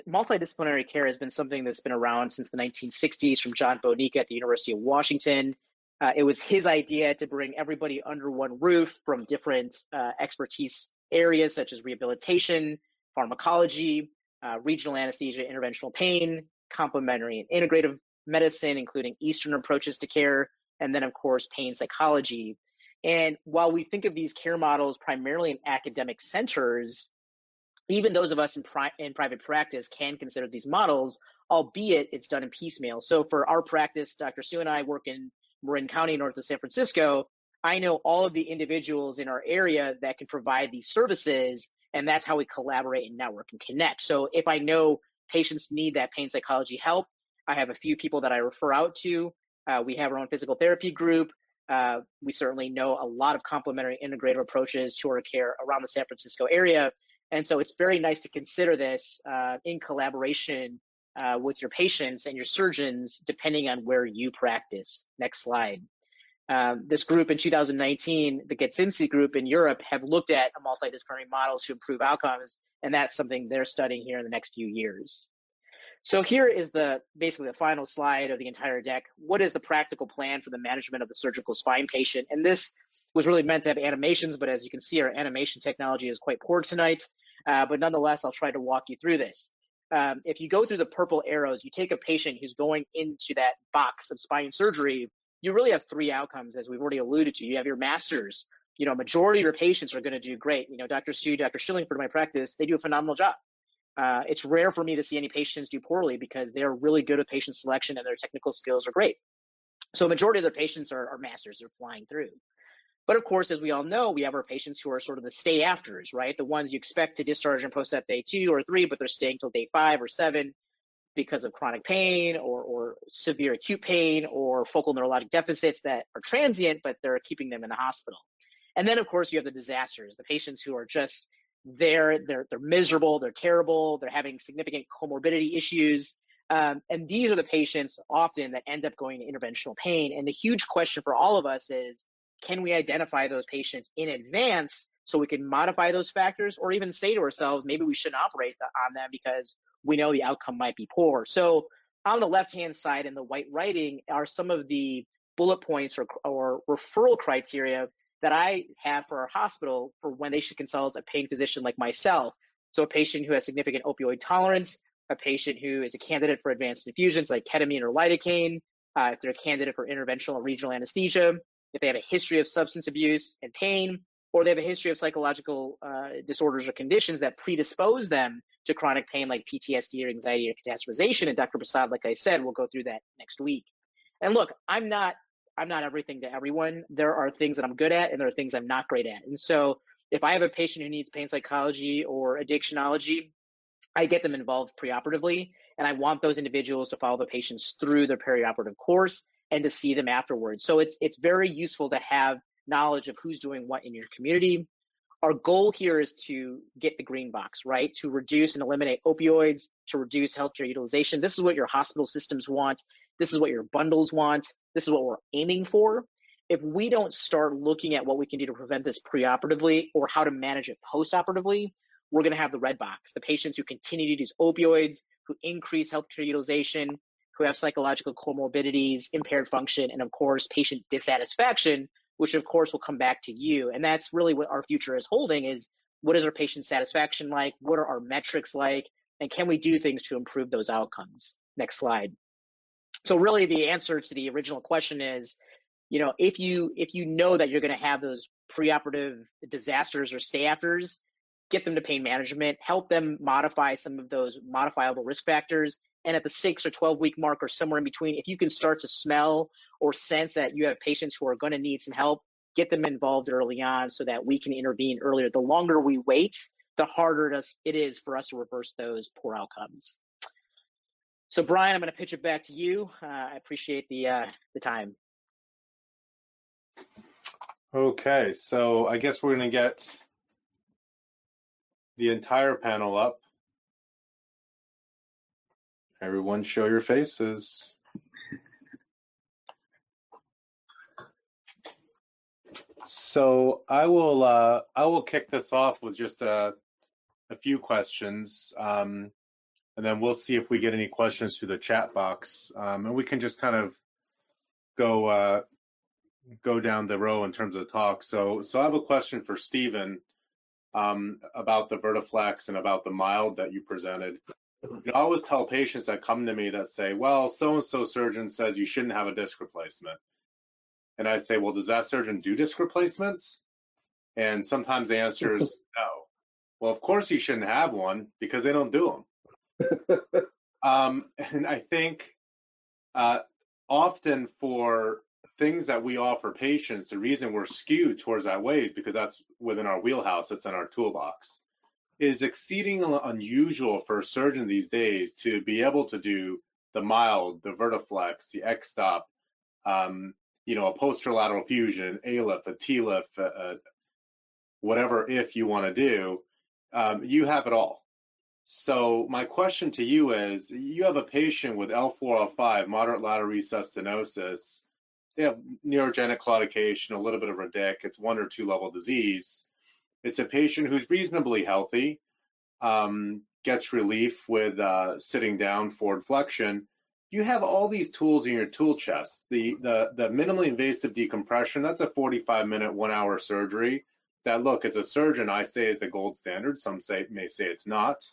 multidisciplinary care has been something that's been around since the 1960s from John Bonica at the University of Washington. Uh, it was his idea to bring everybody under one roof from different uh, expertise areas such as rehabilitation, pharmacology, uh, regional anesthesia, interventional pain, complementary and integrative medicine, including Eastern approaches to care, and then, of course, pain psychology. And while we think of these care models primarily in academic centers, even those of us in, pri- in private practice can consider these models, albeit it's done in piecemeal. So for our practice, Dr. Su and I work in Marin County, north of San Francisco. I know all of the individuals in our area that can provide these services, and that's how we collaborate and network and connect. So if I know patients need that pain psychology help, I have a few people that I refer out to. Uh, we have our own physical therapy group. Uh, we certainly know a lot of complementary integrative approaches to our care around the San Francisco area. And so it's very nice to consider this uh, in collaboration uh, with your patients and your surgeons, depending on where you practice. Next slide. Um, this group in 2019, the Getsinci group in Europe, have looked at a multidisciplinary model to improve outcomes, and that's something they're studying here in the next few years. So here is the basically the final slide of the entire deck. What is the practical plan for the management of the surgical spine patient? And this was really meant to have animations, but as you can see, our animation technology is quite poor tonight. Uh, but nonetheless, I'll try to walk you through this. Um, if you go through the purple arrows, you take a patient who's going into that box of spine surgery, you really have three outcomes, as we've already alluded to. You have your masters. You know, majority of your patients are going to do great. You know, Dr. Su, Dr. Shillingford, my practice, they do a phenomenal job. Uh, it's rare for me to see any patients do poorly because they're really good at patient selection and their technical skills are great. So majority of their patients are, are masters, they're flying through. But of course, as we all know, we have our patients who are sort of the stay afters, right? The ones you expect to discharge in post-op day two or three, but they're staying till day five or seven because of chronic pain or, or severe acute pain or focal neurologic deficits that are transient, but they're keeping them in the hospital. And then, of course, you have the disasters, the patients who are just there, they're, they're miserable, they're terrible, they're having significant comorbidity issues. Um, and these are the patients often that end up going to interventional pain. And the huge question for all of us is, can we identify those patients in advance so we can modify those factors or even say to ourselves, maybe we shouldn't operate on them because we know the outcome might be poor. So on the left hand side in the white writing are some of the bullet points or, or referral criteria that I have for our hospital for when they should consult a pain physician like myself. So a patient who has significant opioid tolerance, a patient who is a candidate for advanced infusions like ketamine or lidocaine, uh, if they're a candidate for interventional or regional anesthesia, if they have a history of substance abuse and pain, or they have a history of psychological uh, disorders or conditions that predispose them to chronic pain like PTSD or anxiety or catastrophization. And Dr. Prasad, like I said, we'll go through that next week. And look, I'm not I'm not everything to everyone. There are things that I'm good at and there are things I'm not great at. And so if I have a patient who needs pain psychology or addictionology, I get them involved preoperatively and I want those individuals to follow the patients through their perioperative course and to see them afterwards. So it's it's very useful to have knowledge of who's doing what in your community. Our goal here is to get the green box, right? To reduce and eliminate opioids, to reduce healthcare utilization. This is what your hospital systems want. This is what your bundles want. This is what we're aiming for. If we don't start looking at what we can do to prevent this preoperatively or how to manage it postoperatively, we're going to have the red box. The patients who continue to use opioids, who increase healthcare utilization, who have psychological comorbidities, impaired function, and of course, patient dissatisfaction, which of course will come back to you. And that's really what our future is holding is what is our patient satisfaction like? What are our metrics like? And can we do things to improve those outcomes? Next slide. So really the answer to the original question is, you know, if you if you know that you're going to have those preoperative disasters or stay afters, get them to pain management, help them modify some of those modifiable risk factors, and at the six or 12 week mark or somewhere in between, if you can start to smell or sense that you have patients who are going to need some help, get them involved early on so that we can intervene earlier. The longer we wait, the harder it is for us to reverse those poor outcomes. So, Brian, I'm going to pitch it back to you. Uh, I appreciate the uh, the time. Okay, so I guess we're going to get the entire panel up. Everyone show your faces. So I will uh, I will kick this off with just a, a few questions, um, and then we'll see if we get any questions through the chat box, um, and we can just kind of go uh, go down the row in terms of talk. So so I have a question for Stephen um, about the Vertiflex and about the mild that you presented. I always tell patients that come to me that say, well, so and so surgeon says you shouldn't have a disc replacement. And I say, well, does that surgeon do disc replacements? And sometimes the answer is no. Well, of course you shouldn't have one because they don't do them. um, and I think uh, often for things that we offer patients, the reason we're skewed towards that way is because that's within our wheelhouse, it's in our toolbox. Is exceedingly unusual for a surgeon these days to be able to do the mild, the Vertiflex, the X-Stop, um, you know, a posterolateral fusion, a TLIF, a, a whatever if you want to do, um, you have it all. So my question to you is, you have a patient with L4, L5, moderate lateral recess stenosis, they have neurogenic claudication, a little bit of redic, it's one or two level disease. It's a patient who's reasonably healthy, um, gets relief with uh, sitting down forward flexion. You have all these tools in your tool chest. The, the, the minimally invasive decompression, that's a 45 minute, one hour surgery. That look, as a surgeon, I say is the gold standard. Some say may say it's not.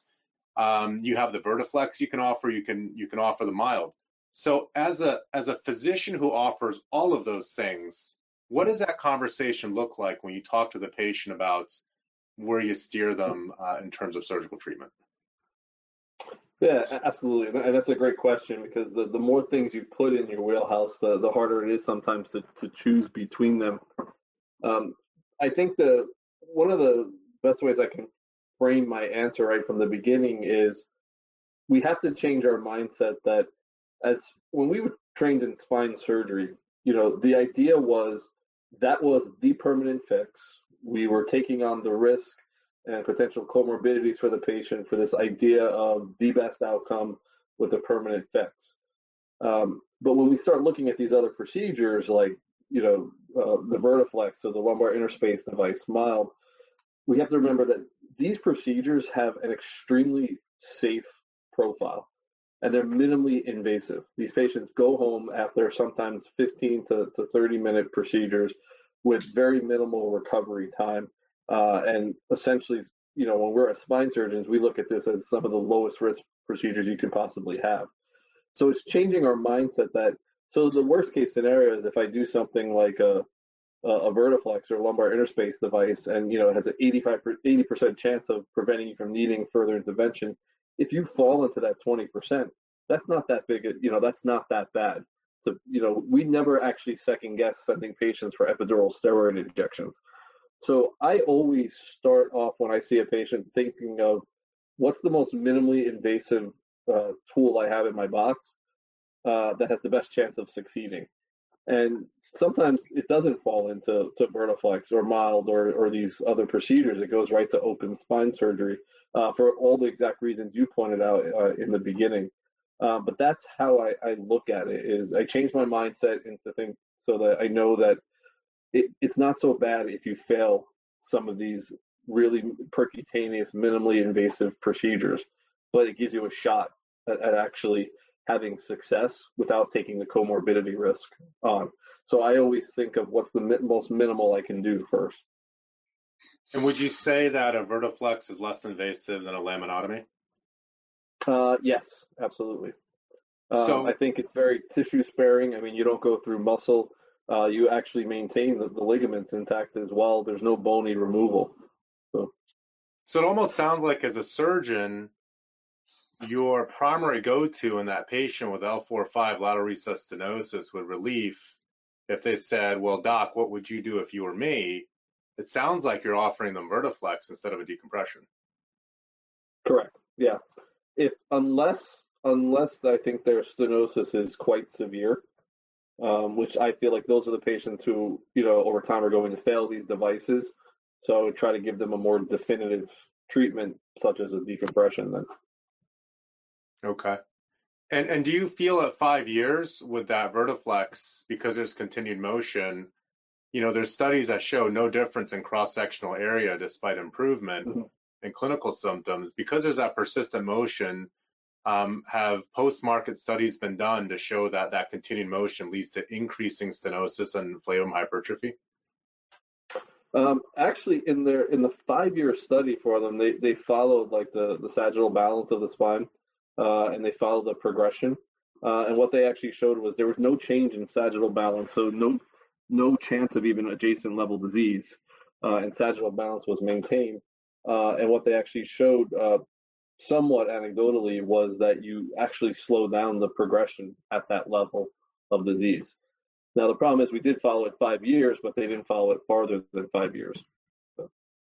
Um, you have the Vertiflex you can offer. You can you can offer the mild. So as a as a physician who offers all of those things, what does that conversation look like when you talk to the patient about where you steer them uh, in terms of surgical treatment? Yeah, absolutely. And that's a great question because the, the more things you put in your wheelhouse, the, the harder it is sometimes to, to choose between them. Um, I think the one of the best ways I can frame my answer right from the beginning is we have to change our mindset that as when we were trained in spine surgery, you know, the idea was that was the permanent fix. We were taking on the risk and potential comorbidities for the patient for this idea of the best outcome with a permanent fix. Um, but when we start looking at these other procedures, like you know uh, the Vertiflex or the lumbar interspace device, mild, we have to remember that these procedures have an extremely safe profile and they're minimally invasive. These patients go home after sometimes 15 to, to 30 minute procedures with very minimal recovery time. Uh, and essentially, you know, when we're spine surgeons, we look at this as some of the lowest risk procedures you can possibly have. So it's changing our mindset that, so the worst case scenario is if I do something like a, a Vertiflex or lumbar interspace device and, you know, it has an 85, 80% chance of preventing you from needing further intervention, if you fall into that 20%, that's not that big, you know, that's not that bad. So, you know, we never actually second guess sending patients for epidural steroid injections. So I always start off when I see a patient thinking of what's the most minimally invasive uh, tool I have in my box uh, that has the best chance of succeeding. And sometimes it doesn't fall into to Vertiflex or mild or, or these other procedures. It goes right to open spine surgery uh, for all the exact reasons you pointed out uh, in the beginning. Um, but that's how I, I, look at it. Is I change my mindset into think so that I know that it, it's not so bad if you fail some of these really percutaneous, minimally invasive procedures, but it gives you a shot at, at actually having success without taking the comorbidity risk on. So I always think of what's the most minimal I can do first. And would you say that a Vertiflex is less invasive than a laminotomy? Uh, yes, absolutely. Um, so I think it's very tissue sparing. I mean, you don't go through muscle. Uh, you actually maintain the, the, ligaments intact as well. There's no bony removal. So. so it almost sounds like as a surgeon, your primary go-to in that patient with L4-5 lateral recess stenosis with relief, if they said, well, doc, what would you do if you were me? It sounds like you're offering them Vertiflex instead of a decompression. Correct. Yeah. If unless unless I think their stenosis is quite severe, um, which I feel like those are the patients who you know over time are going to fail these devices. So I would try to give them a more definitive treatment, such as a decompression. Then. Okay. And, and do you feel at five years with that Vertiflex, because there's continued motion, you know, there's studies that show no difference in cross-sectional area despite improvement mm-hmm. in clinical symptoms. Because there's that persistent motion, um, have post-market studies been done to show that that continued motion leads to increasing stenosis and flavum hypertrophy? Um, actually, in their in the five-year study for them, they they followed like the the sagittal balance of the spine, uh, and they followed the progression. Uh, and what they actually showed was there was no change in sagittal balance, so no no chance of even adjacent level disease, uh, and sagittal balance was maintained. Uh, and what they actually showed, uh, somewhat anecdotally, was that you actually slow down the progression at that level of disease. Now the problem is we did follow it five years, but they didn't follow it farther than five years. So.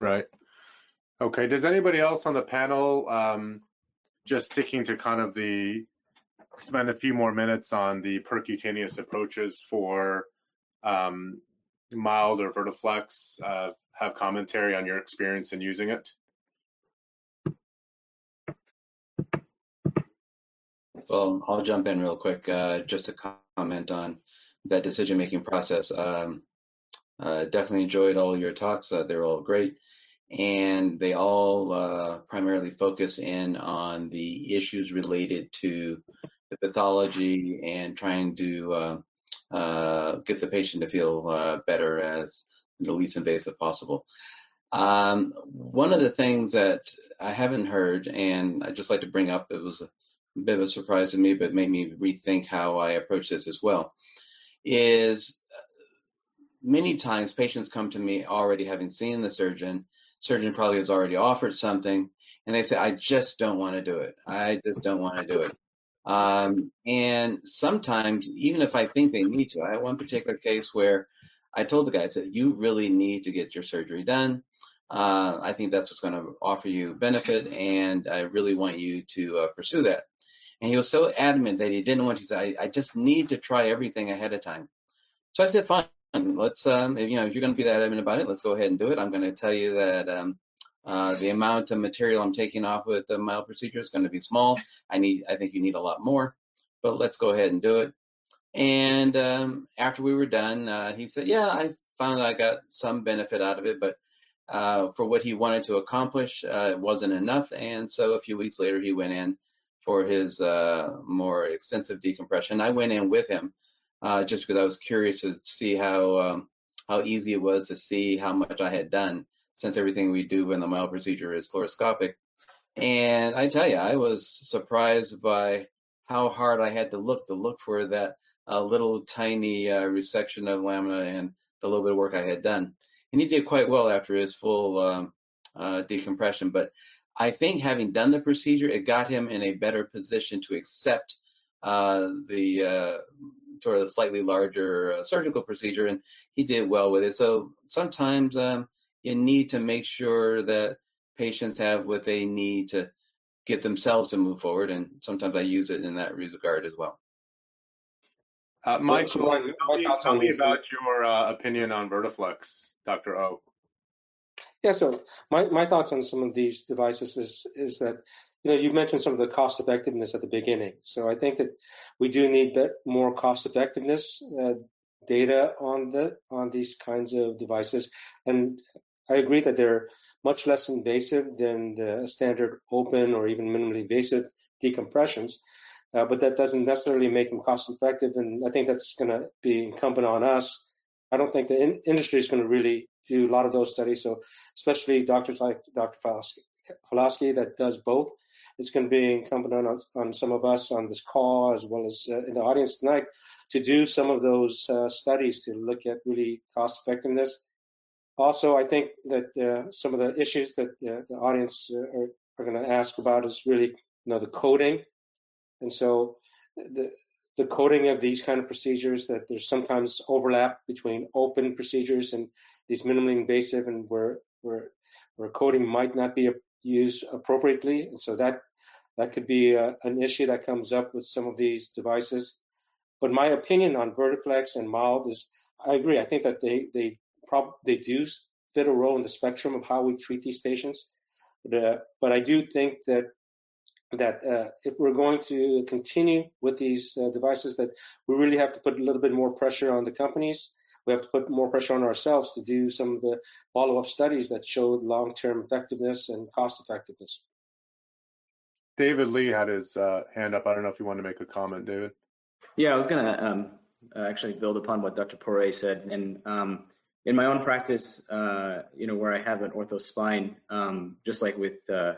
Right. Okay. Does anybody else on the panel, um, just sticking to kind of the, spend a few more minutes on the percutaneous approaches for um, mild or Vertiflex, uh, have commentary on your experience in using it? Well, I'll jump in real quick uh, just to comment on that decision making process. Um, uh, definitely enjoyed all your talks. Uh, they're all great. And they all uh, primarily focus in on the issues related to the pathology and trying to uh, uh, get the patient to feel uh, better as the least invasive possible. Um, one of the things that I haven't heard, and I just like to bring up, it was a bit of a surprise to me, but made me rethink how I approach this as well is many times patients come to me already having seen the surgeon. Surgeon probably has already offered something, and they say, "I just don't want to do it. I just don't want to do it." Um, and sometimes, even if I think they need to, I had one particular case where I told the guy, I said, "You really need to get your surgery done. Uh, I think that's what's going to offer you benefit, and I really want you to uh, pursue that." And he was so adamant that he didn't want to say, I, I just need to try everything ahead of time. So I said, fine, let's, um, if, you know, if you're going to be that adamant about it, let's go ahead and do it. I'm going to tell you that, um, uh, the amount of material I'm taking off with the mild procedure is going to be small. I need, I think you need a lot more, but let's go ahead and do it. And um, after we were done, uh, he said, "Yeah, I found I got some benefit out of it, but uh, for what he wanted to accomplish, uh, it wasn't enough." And so a few weeks later, he went in for his uh, more extensive decompression. I went in with him uh, just because I was curious to see how um, how easy it was to see how much I had done since everything we do in the mild procedure is fluoroscopic. And I tell you, I was surprised by how hard I had to look to look for that uh, little tiny uh, resection of lamina and the little bit of work I had done. And he did quite well after his full um, uh, decompression. But I think having done the procedure, it got him in a better position to accept uh, the uh, sort of slightly larger uh, surgical procedure, and he did well with it. So sometimes um, you need to make sure that patients have what they need to get themselves to move forward, and sometimes I use it in that regard as well. Uh, Mike, so, tell me, tell me about your uh, opinion on Vertiflex, Dr. O. Yeah, so my, my thoughts on some of these devices is, is that, you know, you mentioned some of the cost effectiveness at the beginning. So I think that we do need more cost effectiveness uh, data on the on these kinds of devices. And I agree that they're much less invasive than the standard open or even minimally invasive decompressions. Uh, but that doesn't necessarily make them cost effective. And I think that's going to be incumbent on us I don't think the in- industry is going to really do a lot of those studies. So, especially doctors like Dr. Falowski that does both, it's going to be incumbent on, on some of us on this call as well as uh, in the audience tonight to do some of those uh, studies to look at really cost effectiveness. Also, I think that uh, some of the issues that uh, the audience uh, are, are going to ask about is really, you know, the coding. And so the, the coding of these kind of procedures that there's sometimes overlap between open procedures and these minimally invasive and where where where coding might not be used appropriately. And so that that could be a, an issue that comes up with some of these devices. But my opinion on vertiflex and mild is i agree. I think that they they prob they do fit a role in the spectrum of how we treat these patients. But, uh, but i do think that that uh, if we're going to continue with these uh, devices, that we really have to put a little bit more pressure on the companies. We have to put more pressure on ourselves to do some of the follow-up studies that showed long-term effectiveness and cost effectiveness. David Lee had his uh, hand up. I don't know if you want to make a comment, David. Yeah, I was going to um, actually build upon what Dr. Poray said. And um, in my own practice, uh, you know, where I have an ortho spine, um, just like with uh,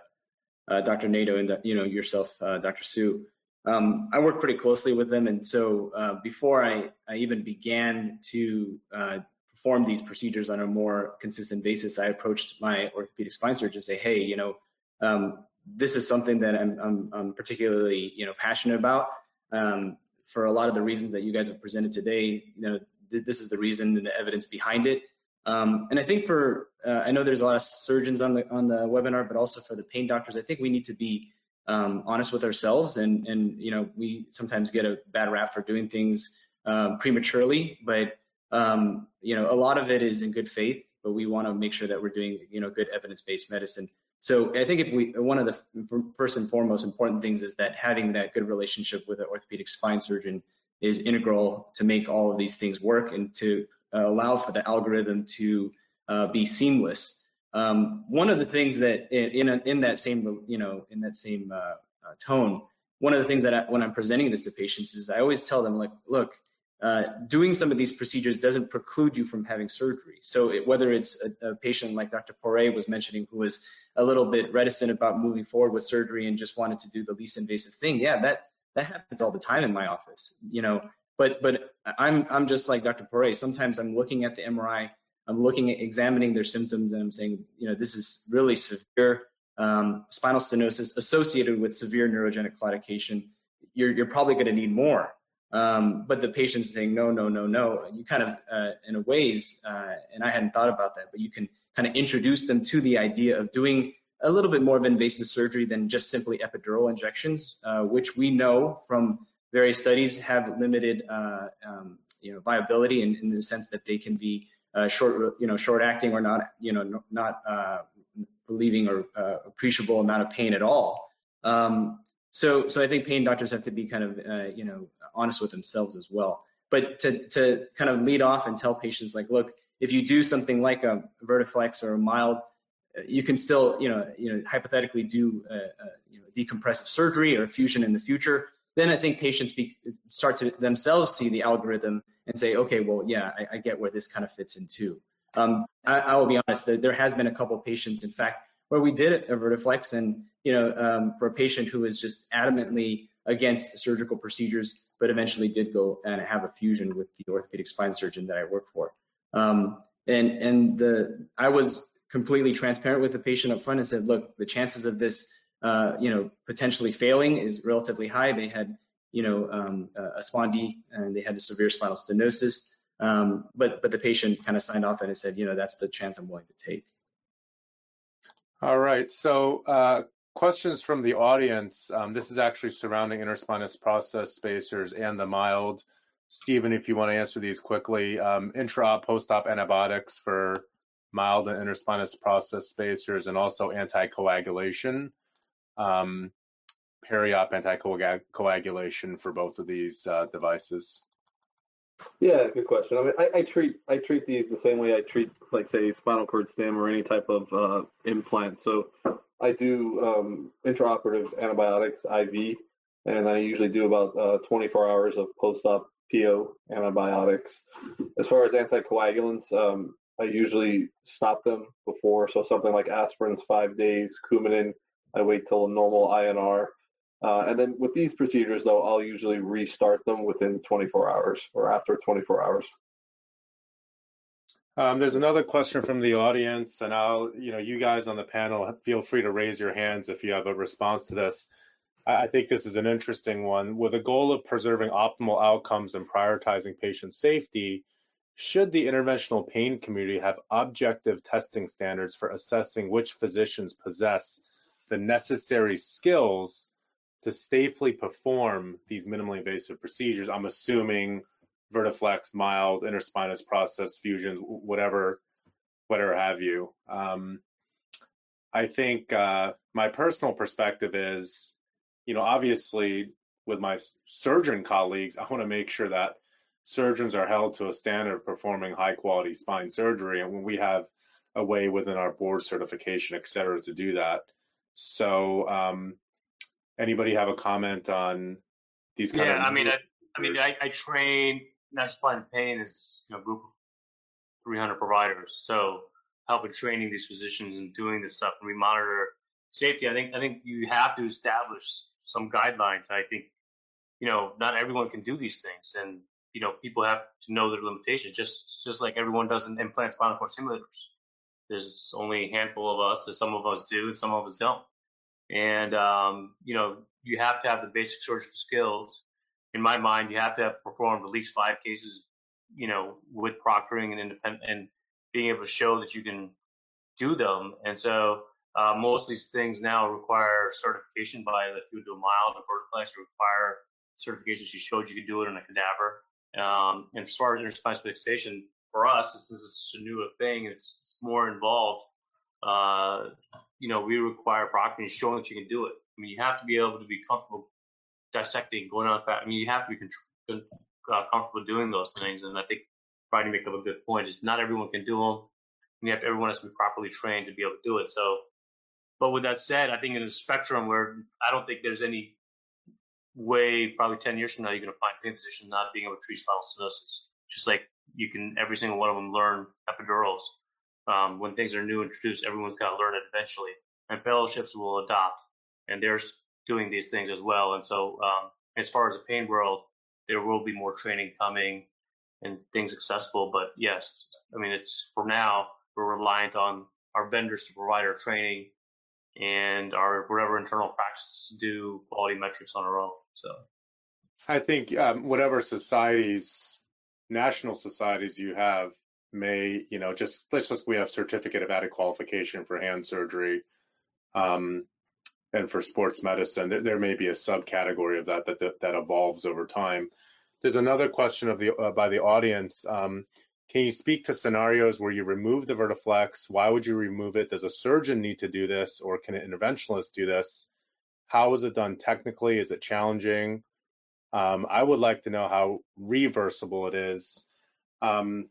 uh, Dr. Naidu and you know yourself, uh, Dr. Su, um, I work pretty closely with them. And so uh, before I, I even began to uh, perform these procedures on a more consistent basis, I approached my orthopedic spine surgeon to say, hey, you know, um, this is something that I'm, I'm, I'm particularly you know passionate about. Um, for a lot of the reasons that you guys have presented today, you know, th- this is the reason and the evidence behind it. Um, and I think for uh, I know there's a lot of surgeons on the on the webinar, but also for the pain doctors, I think we need to be um, honest with ourselves, and and you know we sometimes get a bad rap for doing things um, prematurely, but um, you know a lot of it is in good faith, but we want to make sure that we're doing you know good evidence-based medicine. So I think if we, one of the first and foremost important things is that having that good relationship with an orthopedic spine surgeon is integral to make all of these things work and to uh, allow for the algorithm to uh, be seamless. Um, one of the things that in in, in that same you know in that same uh, uh, tone, one of the things that I, when I'm presenting this to patients is I always tell them like, look, uh, doing some of these procedures doesn't preclude you from having surgery. So it, whether it's a, a, patient like Dr. Poray was mentioning who was a little bit reticent about moving forward with surgery and just wanted to do the least invasive thing, yeah, that that happens all the time in my office, you know. But but I'm I'm just like Dr. Poray. Sometimes I'm looking at the MRI, I'm looking at examining their symptoms, and I'm saying, you know, this is really severe um, spinal stenosis associated with severe neurogenic claudication. You're you're probably going to need more. Um, but the patient's saying no, no, no, no. You kind of, uh, in a ways, uh, and I hadn't thought about that, but you can kind of introduce them to the idea of doing a little bit more of invasive surgery than just simply epidural injections, uh, which we know from various studies have limited, uh, um, you know, viability in, in, the sense that they can be uh, short, you know, short acting or not, you know, not uh, relieving or appreciable amount of pain at all. Um, so, so I think pain doctors have to be kind of, uh, you know, honest with themselves as well. But to, to kind of lead off and tell patients like, look, if you do something like a Vertiflex or a mild, uh, you can still, you know, you know, hypothetically do a, a you know, decompressive surgery or fusion in the future. Then I think patients be, start to themselves see the algorithm and say, okay, well, yeah, I, I get where this kind of fits into. Um, I, I, will be honest, there has been a couple patients, in fact, where we did a Vertiflex and, you know, um, for a patient who was just adamantly against surgical procedures, but eventually did go and have a fusion with the orthopedic spine surgeon that I work for. Um, and and the I was completely transparent with the patient up front and said, look, the chances of this, uh, you know, potentially failing is relatively high. They had, you know, um, a spondy and they had a severe spinal stenosis. Um, but but the patient kind of signed off and said, you know, that's the chance I'm willing to take. All right. So uh, questions from the audience. Um, this is actually surrounding interspinous process spacers and the mild. Stephen, if you want to answer these quickly, um, intra post-op antibiotics for mild and interspinous process spacers and also anticoagulation, um, peri-op anticoagulation for both of these uh, devices. Yeah, good question. I mean, I, I, treat I treat these the same way I treat, like, say, spinal cord stim or any type of uh, implant. So I do um, intraoperative antibiotics IV, and I usually do about uh, 24 hours of post-op PO antibiotics. As far as anticoagulants, um, I usually stop them before. So something like aspirin's five days, Coumadin, I wait till a normal INR. Uh, and then with these procedures, though, I'll usually restart them within 24 hours or after 24 hours. Um, there's another question from the audience, and I'll, you know, you guys on the panel, feel free to raise your hands if you have a response to this. I think this is an interesting one. With a goal of preserving optimal outcomes and prioritizing patient safety, should the interventional pain community have objective testing standards for assessing which physicians possess the necessary skills to safely perform these minimally invasive procedures. I'm assuming Vertiflex, mild, interspinous process fusion, whatever, whatever have you. Um, I think uh, my personal perspective is you know, obviously with my surgeon colleagues, I want to make sure that surgeons are held to a standard of performing high quality spine surgery. And when we have a way within our board certification, et cetera, to do that. So, um, anybody have a comment on these kind of yeah, of? I mean, I, I mean, I, I train National Spine Pain is you know, a group of 300 providers. So helping training these physicians and doing this stuff, and we monitor safety. I think I think you have to establish some guidelines. I think you know not everyone can do these things, and you know people have to know their limitations. Just just like everyone doesn't implant spinal cord stimulators. There's only a handful of us. There's some of us do, and some of us don't. And um, you know you have to have the basic surgical skills. In my mind, you have to have performed at least five cases, you know, with proctoring and independent and being able to show that you can do them. And so uh, most of these things now require certification by if you do a mild or you require certifications. You showed you could do it in a cadaver. Um, and as far as interspinal fixation, for us, this is a newer thing. It's, it's more involved. Uh, you know, we require proctoring showing that you can do it. I mean, you have to be able to be comfortable dissecting, going on that. I mean, you have to be uh, comfortable doing those things. And I think Brian make up a good point. Is not everyone can do them. And you have to, everyone has to be properly trained to be able to do it. So, but with that said, I think in the spectrum where I don't think there's any way, probably 10 years from now, you're going to find pain physicians not being able to treat spinal stenosis. Just like you can, every single one of them learn epidurals. Um, when things are new introduced, everyone's got to learn it eventually. And fellowships will adopt, and they're doing these things as well. And so, um, as far as the pain world, there will be more training coming and things accessible. But yes, I mean, it's for now, we're reliant on our vendors to provide our training and our whatever internal practices do quality metrics on our own. So I think um, whatever societies, national societies you have may, you know, just let's just we have certificate of added qualification for hand surgery. Um, and for sports medicine, there, there, may be a subcategory of that, that that that evolves over time. There's another question of the uh, by the audience. Um, can you speak to scenarios where you remove the Vertiflex? Why would you remove it? Does a surgeon need to do this, or can an interventionalist do this? How is it done technically? Is it challenging? Um, I would like to know how reversible it is. Um,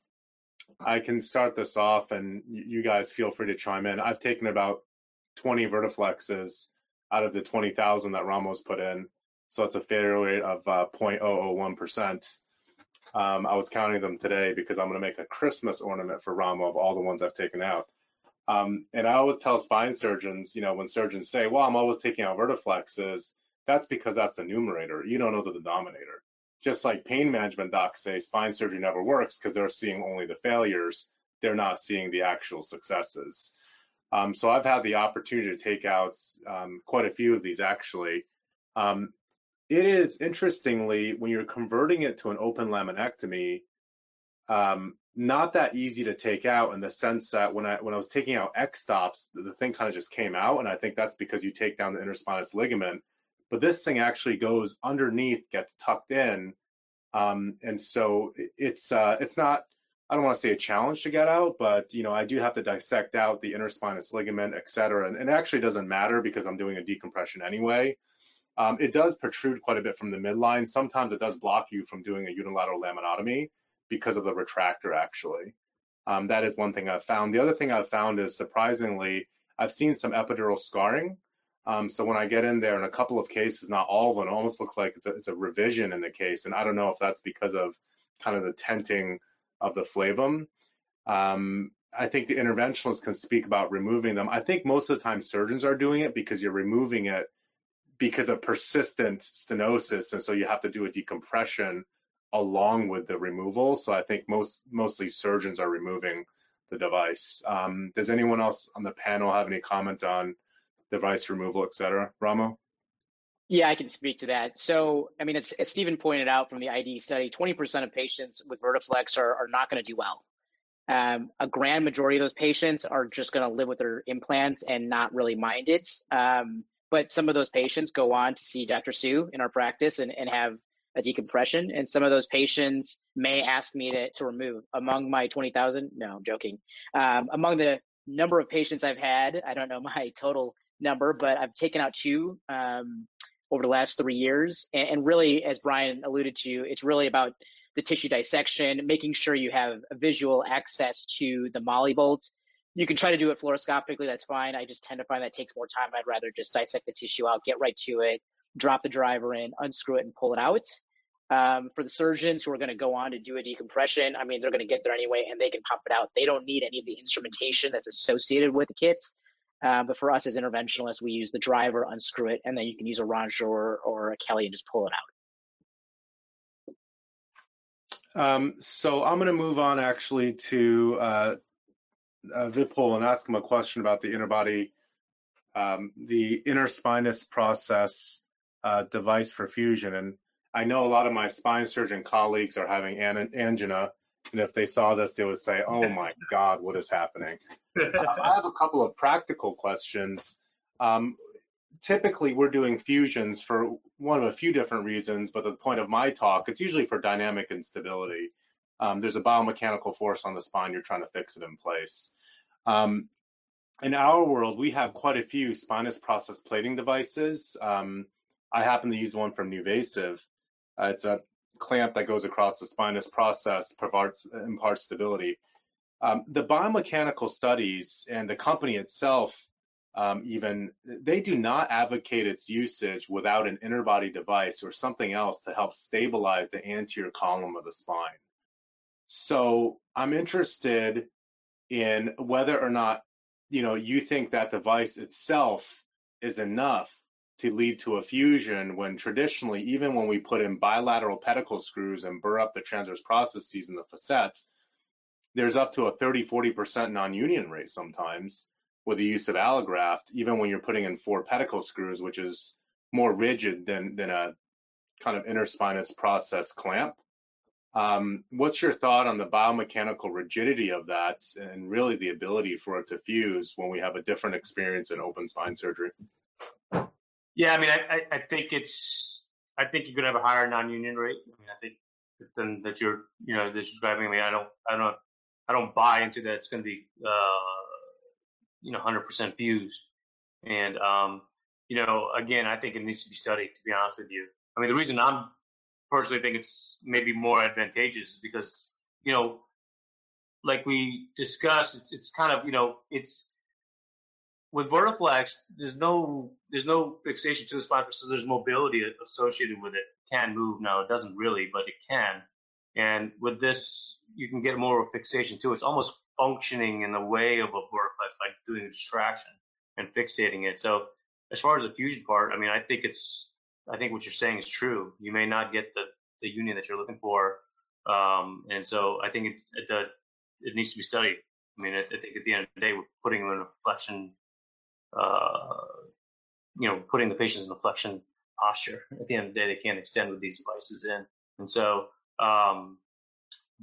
I can start this off, and you guys feel free to chime in. I've taken about 20 Vertiflexes out of the 20,000 that Ramos put in. So it's a failure rate of uh, 0.001%. Um, I was counting them today because I'm going to make a Christmas ornament for Ramo of all the ones I've taken out. Um, and I always tell spine surgeons, you know, when surgeons say, well, I'm always taking out vertiflexes, that's because that's the numerator. You don't know the denominator. Just like pain management docs say spine surgery never works because they're seeing only the failures, they're not seeing the actual successes. Um, so I've had the opportunity to take out um, quite a few of these actually. Um, it is interestingly when you're converting it to an open laminectomy, um, not that easy to take out in the sense that when I when I was taking out X stops, the thing kind of just came out, and I think that's because you take down the interspinous ligament. But this thing actually goes underneath, gets tucked in, um, and so it's uh, it's not. I don't want to say a challenge to get out, but you know I do have to dissect out the interspinous ligament, et cetera, and, and it actually doesn't matter because I'm doing a decompression anyway. Um, it does protrude quite a bit from the midline. Sometimes it does block you from doing a unilateral laminotomy because of the retractor, actually. Um, that is one thing I've found. The other thing I've found is surprisingly, I've seen some epidural scarring. Um, so when I get in there in a couple of cases, not all of them, it almost looks like it's a, it's a revision in the case. And I don't know if that's because of kind of the tenting of the flavum. Um, I think the interventionalists can speak about removing them. I think most of the time surgeons are doing it because you're removing it because of persistent stenosis, and so you have to do a decompression along with the removal. So I think most mostly surgeons are removing the device. Um, does anyone else on the panel have any comment on device removal, et cetera? Ramo? Yeah, I can speak to that. So, I mean, as, as Stephen pointed out from the ID study, 20% of patients with Vertiflex are, are not going to do well. Um, a grand majority of those patients are just going to live with their implants and not really mind it. Um, but some of those patients go on to see Dr. Su in our practice and, and have a decompression. And some of those patients may ask me to, to remove. Among my 20,000, no, I'm joking. Um, among the number of patients I've had, I don't know my total number, but I've taken out two. Um, over the last three years. And, and really, as Brian alluded to, it's really about the tissue dissection, making sure you have visual access to the molly bolt. You can try to do it fluoroscopically, that's fine. I just tend to find that takes more time. I'd rather just dissect the tissue out, get right to it, drop the driver in, unscrew it, and pull it out. Um, for the surgeons who are going to go on to do a decompression, I mean, they're going to get there anyway and they can pop it out. They don't need any of the instrumentation that's associated with the kit. Uh, but for us as interventionalists, we use the driver, unscrew it, and then you can use a Rongeur or, a Kelly and just pull it out. Um, so I'm going to move on actually to uh, uh, Vipul and ask him a question about the interbody, um, the interspinous process uh, device for fusion. And I know a lot of my spine surgeon colleagues are having an angina, and if they saw this, they would say, "Oh my God, what is happening?" I have a couple of practical questions. Um, typically, we're doing fusions for one of a few different reasons, but the point of my talk, it's usually for dynamic instability. Um, there's a biomechanical force on the spine, you're trying to fix it in place. Um, in our world, we have quite a few spinous process plating devices. Um, I happen to use one from NuVasive. Uh, it's a clamp that goes across the spinous process, provides imparts stability. Um, the biomechanical studies and the company itself, um, even they do not advocate its usage without an interbody device or something else to help stabilize the anterior column of the spine. So I'm interested in whether or not you know you think that device itself is enough to lead to a fusion when traditionally, even when we put in bilateral pedicle screws and burr up the transverse processes and the facets, there's up to a 30, 40% non-union rate sometimes with the use of allograft, even when you're putting in four pedicle screws, which is more rigid than, than a kind of interspinous process clamp. Um, what's your thought on the biomechanical rigidity of that and really the ability for it to fuse when we have a different experience in open spine surgery? Yeah, I mean, I, I think it's, I think you're gonna have a higher non-union rate. I mean, I think than that you're, you know, describing. I mean, I don't, I don't, I don't buy into that. It's gonna be, uh, you know, 100% fused. And, um, you know, again, I think it needs to be studied. To be honest with you, I mean, the reason I'm personally think it's maybe more advantageous is because, you know, like we discussed, it's, it's kind of, you know, it's with Vertiflex, there's no there's no fixation to the spine, so there's mobility associated with it. Can move now, it doesn't really, but it can. And with this, you can get more of a fixation too. It's almost functioning in the way of a Vertiflex by doing a distraction and fixating it. So as far as the fusion part, I mean, I think it's I think what you're saying is true. You may not get the the union that you're looking for, um, and so I think it it, it needs to be studied. I mean, I, I think at the end of the day, we're putting them in a flexion uh, you know, putting the patients in a flexion posture. At the end of the day, they can't extend with these devices in. And so, um,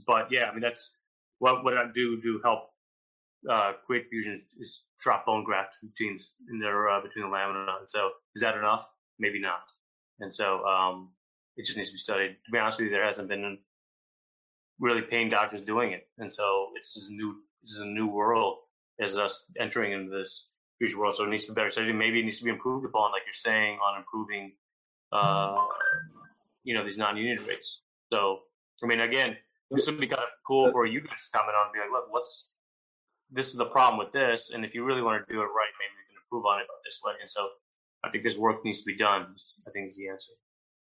but yeah, I mean, that's what, what I do to help uh, create fusion is, drop bone graft routines in there uh, between the lamina. And so, is that enough? Maybe not. And so, um, it just needs to be studied. To be honest with you, there hasn't been really pain doctors doing it. And so, it's this new, this is a new world as us entering into this future world. So it needs to be better studied. Maybe it needs to be improved upon, like you're saying, on improving, uh, you know, these non-union rates. So, I mean, again, this would be kind of cool for you guys to comment on, and be like, look, what's this is the problem with this, and if you really want to do it right, maybe we can improve on it this way. And so, I think this work needs to be done. I think is the answer.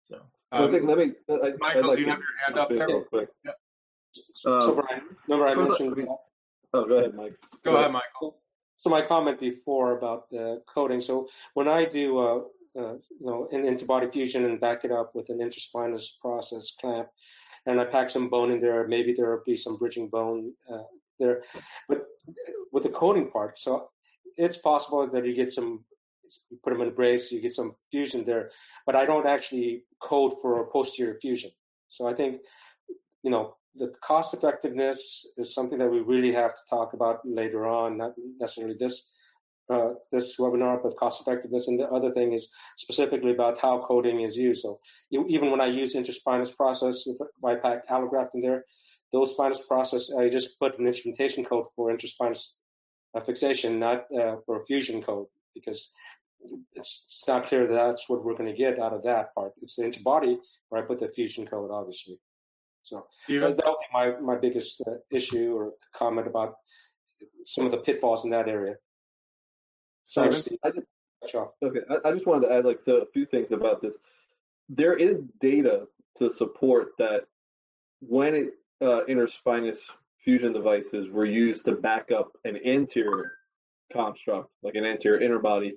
So, um, I think let me, I, Michael, like do you have your hand up there? Real quick. Yeah. So, so Brian, remember I mentioned. Oh, go ahead, Mike. Go ahead, Michael so my comment before about the coding. So when I do, uh, uh, you know, an interbody fusion and back it up with an interspinous process clamp, and I pack some bone in there, maybe there will be some bridging bone uh, there. But with the coding part, so it's possible that you get some, you put them in a brace, you get some fusion there, but I don't actually code for a posterior fusion. So I think, you know, the cost effectiveness is something that we really have to talk about later on, not necessarily this uh, this webinar, but cost effectiveness. And the other thing is specifically about how coding is used. So you, even when I use interspinous process, if I pack allograft in there, those spinous process, I just put an instrumentation code for interspinous uh, fixation, not uh, for a fusion code, because it's, it's not clear that that's what we're going to get out of that part. It's the interbody where I put the fusion code, obviously. So that would be my, my biggest uh, issue or comment about some of the pitfalls in that area. Sorry, Steve. I just, okay, I, I just wanted to add like so a few things about this. There is data to support that when it, uh, interspinous fusion devices were used to back up an anterior construct, like an anterior interbody,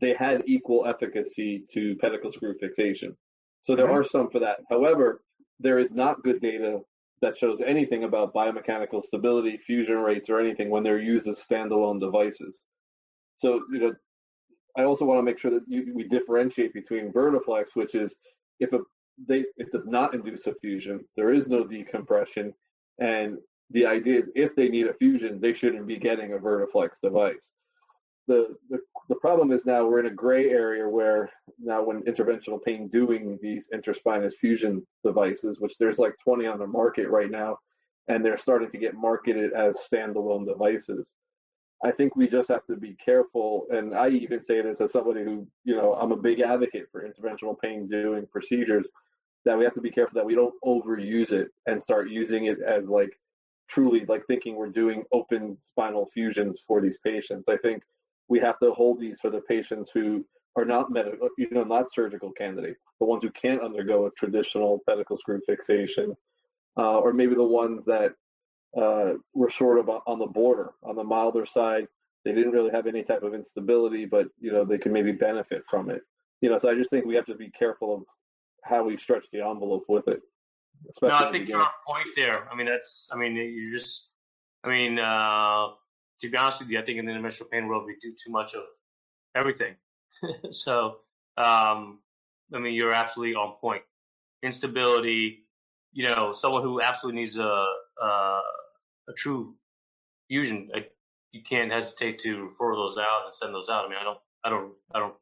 they had equal efficacy to pedicle screw fixation. So there mm-hmm. are some for that. However, there is not good data that shows anything about biomechanical stability, fusion rates, or anything when they're used as standalone devices. So, you know, I also want to make sure that you, we differentiate between Vertiflex, which is if a they it does not induce a fusion, there is no decompression, and the idea is if they need a fusion, they shouldn't be getting a Vertiflex device. The, the the problem is now we're in a gray area where now when interventional pain doing these interspinous fusion devices, which there's like 20 on the market right now, and they're starting to get marketed as standalone devices. I think we just have to be careful, and I even say this as somebody who, you know, I'm a big advocate for interventional pain doing procedures, that we have to be careful that we don't overuse it and start using it as like truly like thinking we're doing open spinal fusions for these patients. I think we have to hold these for the patients who are not medical, you know, not surgical candidates, the ones who can't undergo a traditional pedicle screw fixation, uh, or maybe the ones that uh, were sort of on the border, on the milder side. They didn't really have any type of instability, but you know they could maybe benefit from it. You know, so I just think we have to be careful of how we stretch the envelope with it. No, I think you're on point there. I mean, that's. I mean, you just. I mean, uh, to be honest with you, I think in the interventional pain world we do too much of everything. so, um, I mean, you're absolutely on point. Instability. You know, someone who absolutely needs a a, a true fusion. You can't hesitate to refer those out and send those out. I mean, I don't, I don't, I don't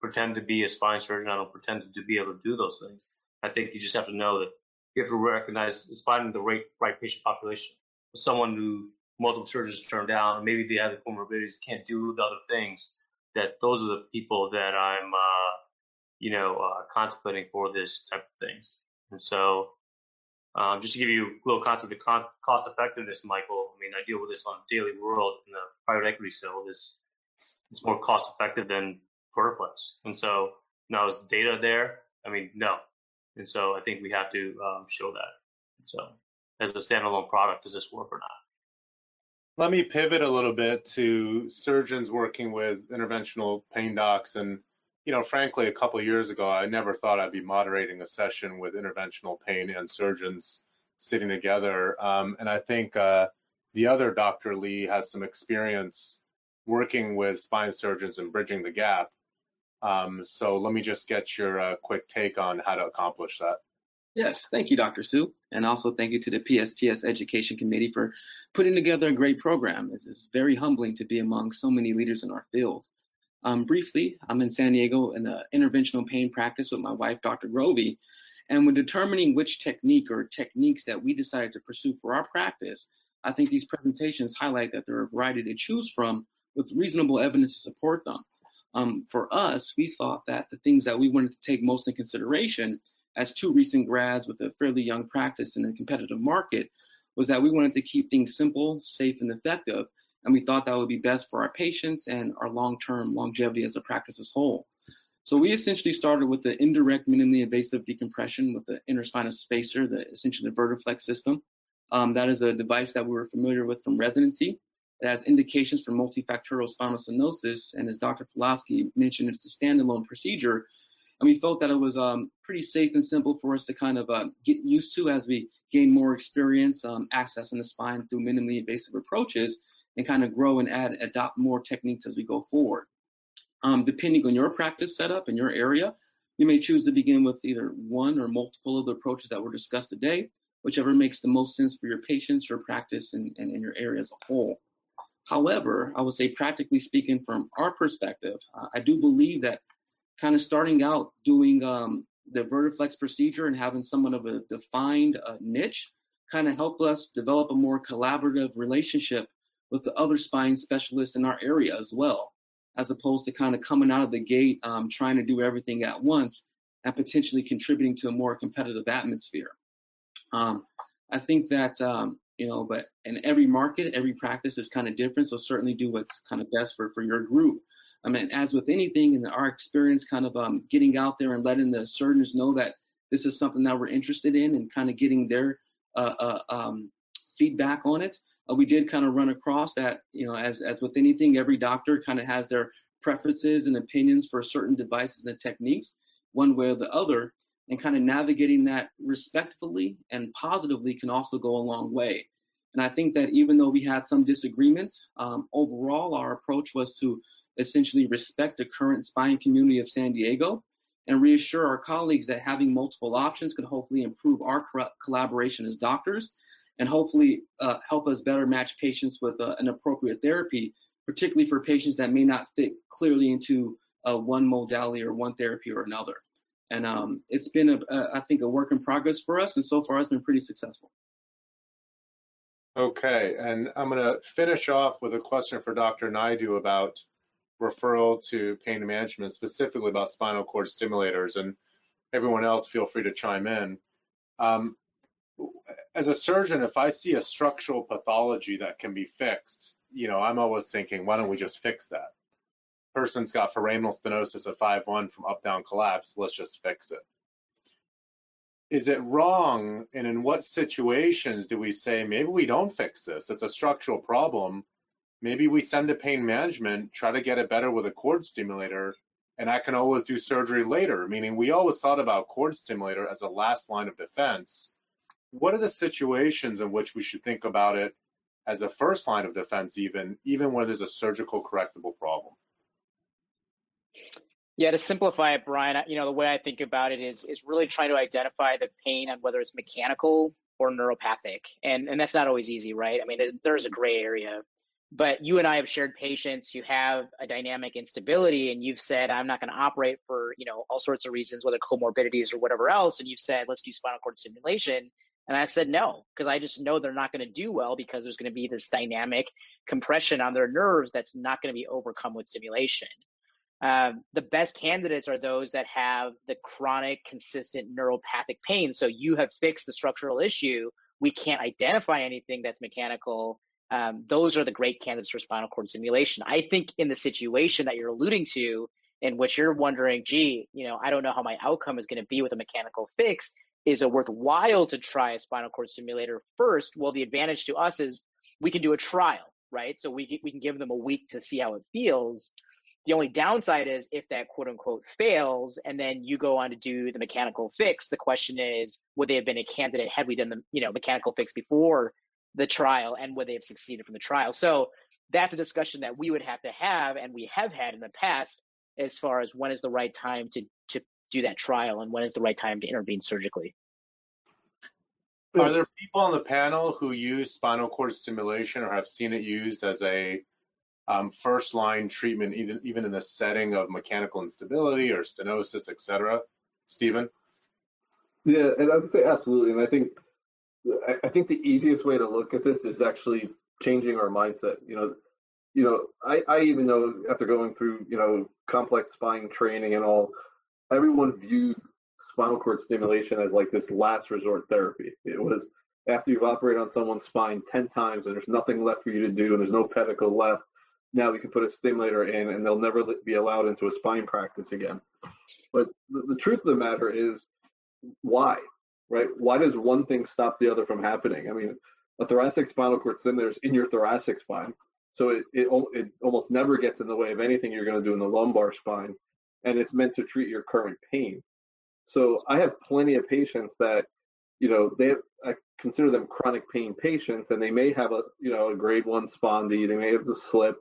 pretend to be a spine surgeon. I don't pretend to be able to do those things. I think you just have to know that you have to recognize finding the right right patient population. Someone who multiple surgeons turn down, maybe they have the comorbidities, can't do the other things. That those are the people that I'm, uh, you know, uh, contemplating for this type of things. And so, um, just to give you a little concept of cost effectiveness, Michael. I mean, I deal with this on a daily world in the private equity field. It's it's more cost effective than Vertiflex. And so now is data there? I mean, no. And so I think we have to um, show that. So as a standalone product, does this work or not? Let me pivot a little bit to surgeons working with interventional pain docs. And, you know, frankly, a couple years ago, I never thought I'd be moderating a session with interventional pain and surgeons sitting together. Um, and I think uh, the other Dr. Lee has some experience working with spine surgeons and bridging the gap. Um, so let me just get your uh, quick take on how to accomplish that. Yes, thank you, Dr. Su. and also thank you to the PSPS Education Committee for putting together a great program. It's, very humbling to be among so many leaders in our field. Um, briefly, I'm in San Diego in an interventional pain practice with my wife, Dr. Grovey, and when determining which technique or techniques that we decided to pursue for our practice, I think these presentations highlight that there are a variety to choose from with reasonable evidence to support them. Um, for us, we thought that the things that we wanted to take most in consideration as two recent grads with a fairly young practice in a competitive market was that we wanted to keep things simple, safe, and effective. And we thought that would be best for our patients and our long-term longevity as a practice as whole. So we essentially started with the indirect minimally invasive decompression with the interspinous spacer, the essentially the Vertiflex system. Um, that is a device that we were familiar with from residency. It has indications for multifactorial spinal stenosis, and as Dr. Falowski mentioned, it's a standalone procedure. And we felt that it was um, pretty safe and simple for us to kind of uh, get used to as we gain more experience um, accessing the spine through minimally invasive approaches and kind of grow and add, adopt more techniques as we go forward. Um, depending on your practice setup in your area, you may choose to begin with either one or multiple of the approaches that were discussed today, whichever makes the most sense for your patients, your practice, and, and, and your area as a whole. However, I would say practically speaking from our perspective, uh, I do believe that kind of starting out doing um, the Vertiflex procedure and having somewhat of a defined uh, niche kind of helped us develop a more collaborative relationship with the other spine specialists in our area as well. as opposed to kind of coming out of the gate um, trying to do everything at once and potentially contributing to a more competitive atmosphere. Um, I think that um, you know, but in every market, every practice is kind of different. So certainly do what's kind of best for for your group. I mean, as with anything in our experience, kind of um, getting out there and letting the surgeons know that this is something that we're interested in and kind of getting their uh, uh, um, feedback on it. Uh, we did kind of run across that, you know, as, as with anything, every doctor kind of has their preferences and opinions for certain devices and techniques, one way or the other, and kind of navigating that respectfully and positively can also go a long way. And I think that even though we had some disagreements, um, overall our approach was to essentially respect the current spine community of San Diego and reassure our colleagues that having multiple options could hopefully improve our collaboration as doctors and hopefully uh, help us better match patients with uh, an appropriate therapy, particularly for patients that may not fit clearly into uh, one modality or one therapy or another. And um, it's been, a, a, I think, a work in progress for us, and so far it's been pretty successful. Okay, and I'm going to finish off with a question for Dr. Naidu about referral to pain management, specifically about spinal cord stimulators, and everyone else feel free to chime in. Um, as a surgeon, if I see a structural pathology that can be fixed, you know, I'm always thinking, why don't we just fix that? Person's got foraminal stenosis at 5-1 from up-down collapse, let's just fix it. Is it wrong, and in what situations do we say, maybe we don't fix this, it's a structural problem, maybe we send to pain management, try to get it better with a cord stimulator, and I can always do surgery later, meaning we always thought about cord stimulator as a last line of defense, what are the situations in which we should think about it as a first line of defense even even where there's a surgical correctable problem yeah to simplify it brian you know the way i think about it is is really trying to identify the pain and whether it's mechanical or neuropathic. And and that's not always easy right? I mean there's a gray area. But you and i have shared patients who have a dynamic instability and you've said i'm not going to operate for you know all sorts of reasons whether comorbidities or whatever else. And you've said let's do spinal cord stimulation. And I said no, because I just know they're not going to do well because there's going to be this dynamic compression on their nerves that's not going to be overcome with stimulation. Um, the best candidates are those that have the chronic, consistent neuropathic pain. So you have fixed the structural issue. We can't identify anything that's mechanical. Um, those are the great candidates for spinal cord stimulation. I think in the situation that you're alluding to, in which you're wondering, gee, you know, I don't know how my outcome is going to be with a mechanical fix is it worthwhile to try a spinal cord stimulator first? Well, the advantage to us is we can do a trial, right? So we, we can give them a week to see how it feels. The only downside is if that quote unquote fails and then you go on to do the mechanical fix, the question is, would they have been a candidate had we done the, you know, mechanical fix before the trial and would they have succeeded from the trial? So that's a discussion that we would have to have and we have had in the past as far as when is the right time to, to do that trial and when is the right time to intervene surgically. Are there people on the panel who use spinal cord stimulation or have seen it used as a um, first line treatment, even even in the setting of mechanical instability or stenosis, et cetera? Steven? Yeah, and I would say absolutely. And I think I think the easiest way to look at this is actually changing our mindset. You know, you know, I, I even know after going through, you know, complex spine training and all, everyone viewed spinal cord stimulation as like this last resort therapy. It was after you've operated on someone's spine 10 times and there's nothing left for you to do and there's no pedicle left, now we can put a stimulator in and they'll never be allowed into a spine practice again. But the, the truth of the matter is why, right? Why does one thing stop the other from happening? I mean, a thoracic spinal cord stimulator is in your thoracic spine. So it, it, it almost never gets in the way of anything you're going to do in the lumbar spine and it's meant to treat your current pain. So I have plenty of patients that, you know, they I consider them chronic pain patients, and they may have a you know a grade one spondy, they may have the slip,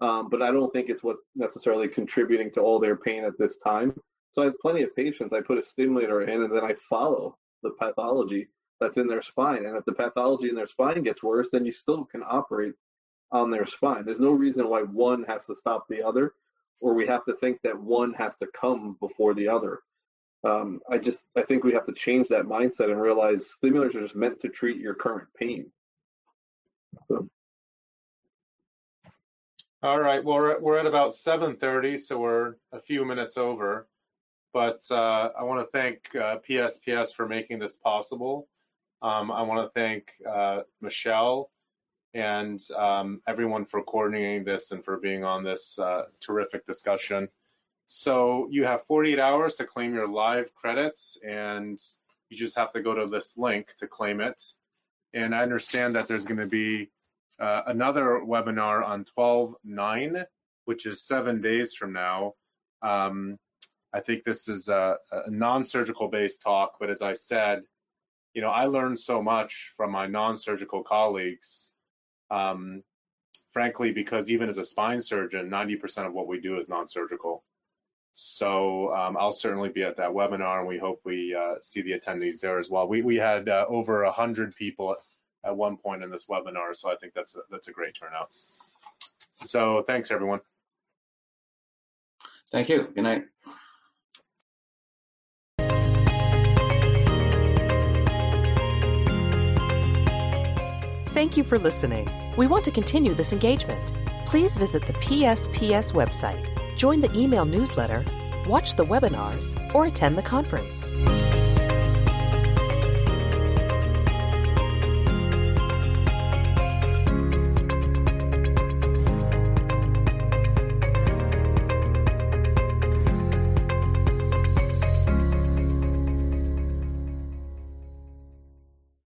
um, but I don't think it's what's necessarily contributing to all their pain at this time. So I have plenty of patients. I put a stimulator in, and then I follow the pathology that's in their spine. And if the pathology in their spine gets worse, then you still can operate on their spine. There's no reason why one has to stop the other or we have to think that one has to come before the other. Um, I just I think we have to change that mindset and realize stimulators are just meant to treat your current pain. So. All right, well, we're, we're at about 7.30, so we're a few minutes over. But uh, I want to thank uh, PSPS for making this possible. Um, I want to thank uh, Michelle and um, everyone for coordinating this and for being on this uh, terrific discussion. So you have 48 hours to claim your live credits, and you just have to go to this link to claim it. And I understand that there's going to be uh, another webinar on 12-9, which is seven days from now. Um, I think this is a, a non-surgical based talk, but as I said, you know, I learned so much from my non-surgical colleagues. Um, frankly, because even as a spine surgeon, 90% of what we do is non-surgical. So um, I'll certainly be at that webinar, and we hope we uh, see the attendees there as well. We we had uh, over a hundred people at one point in this webinar, so I think that's a, that's a great turnout. So thanks everyone. Thank you. Good night. Thank you for listening. We want to continue this engagement. Please visit the PSPS website, join the email newsletter, watch the webinars, or attend the conference.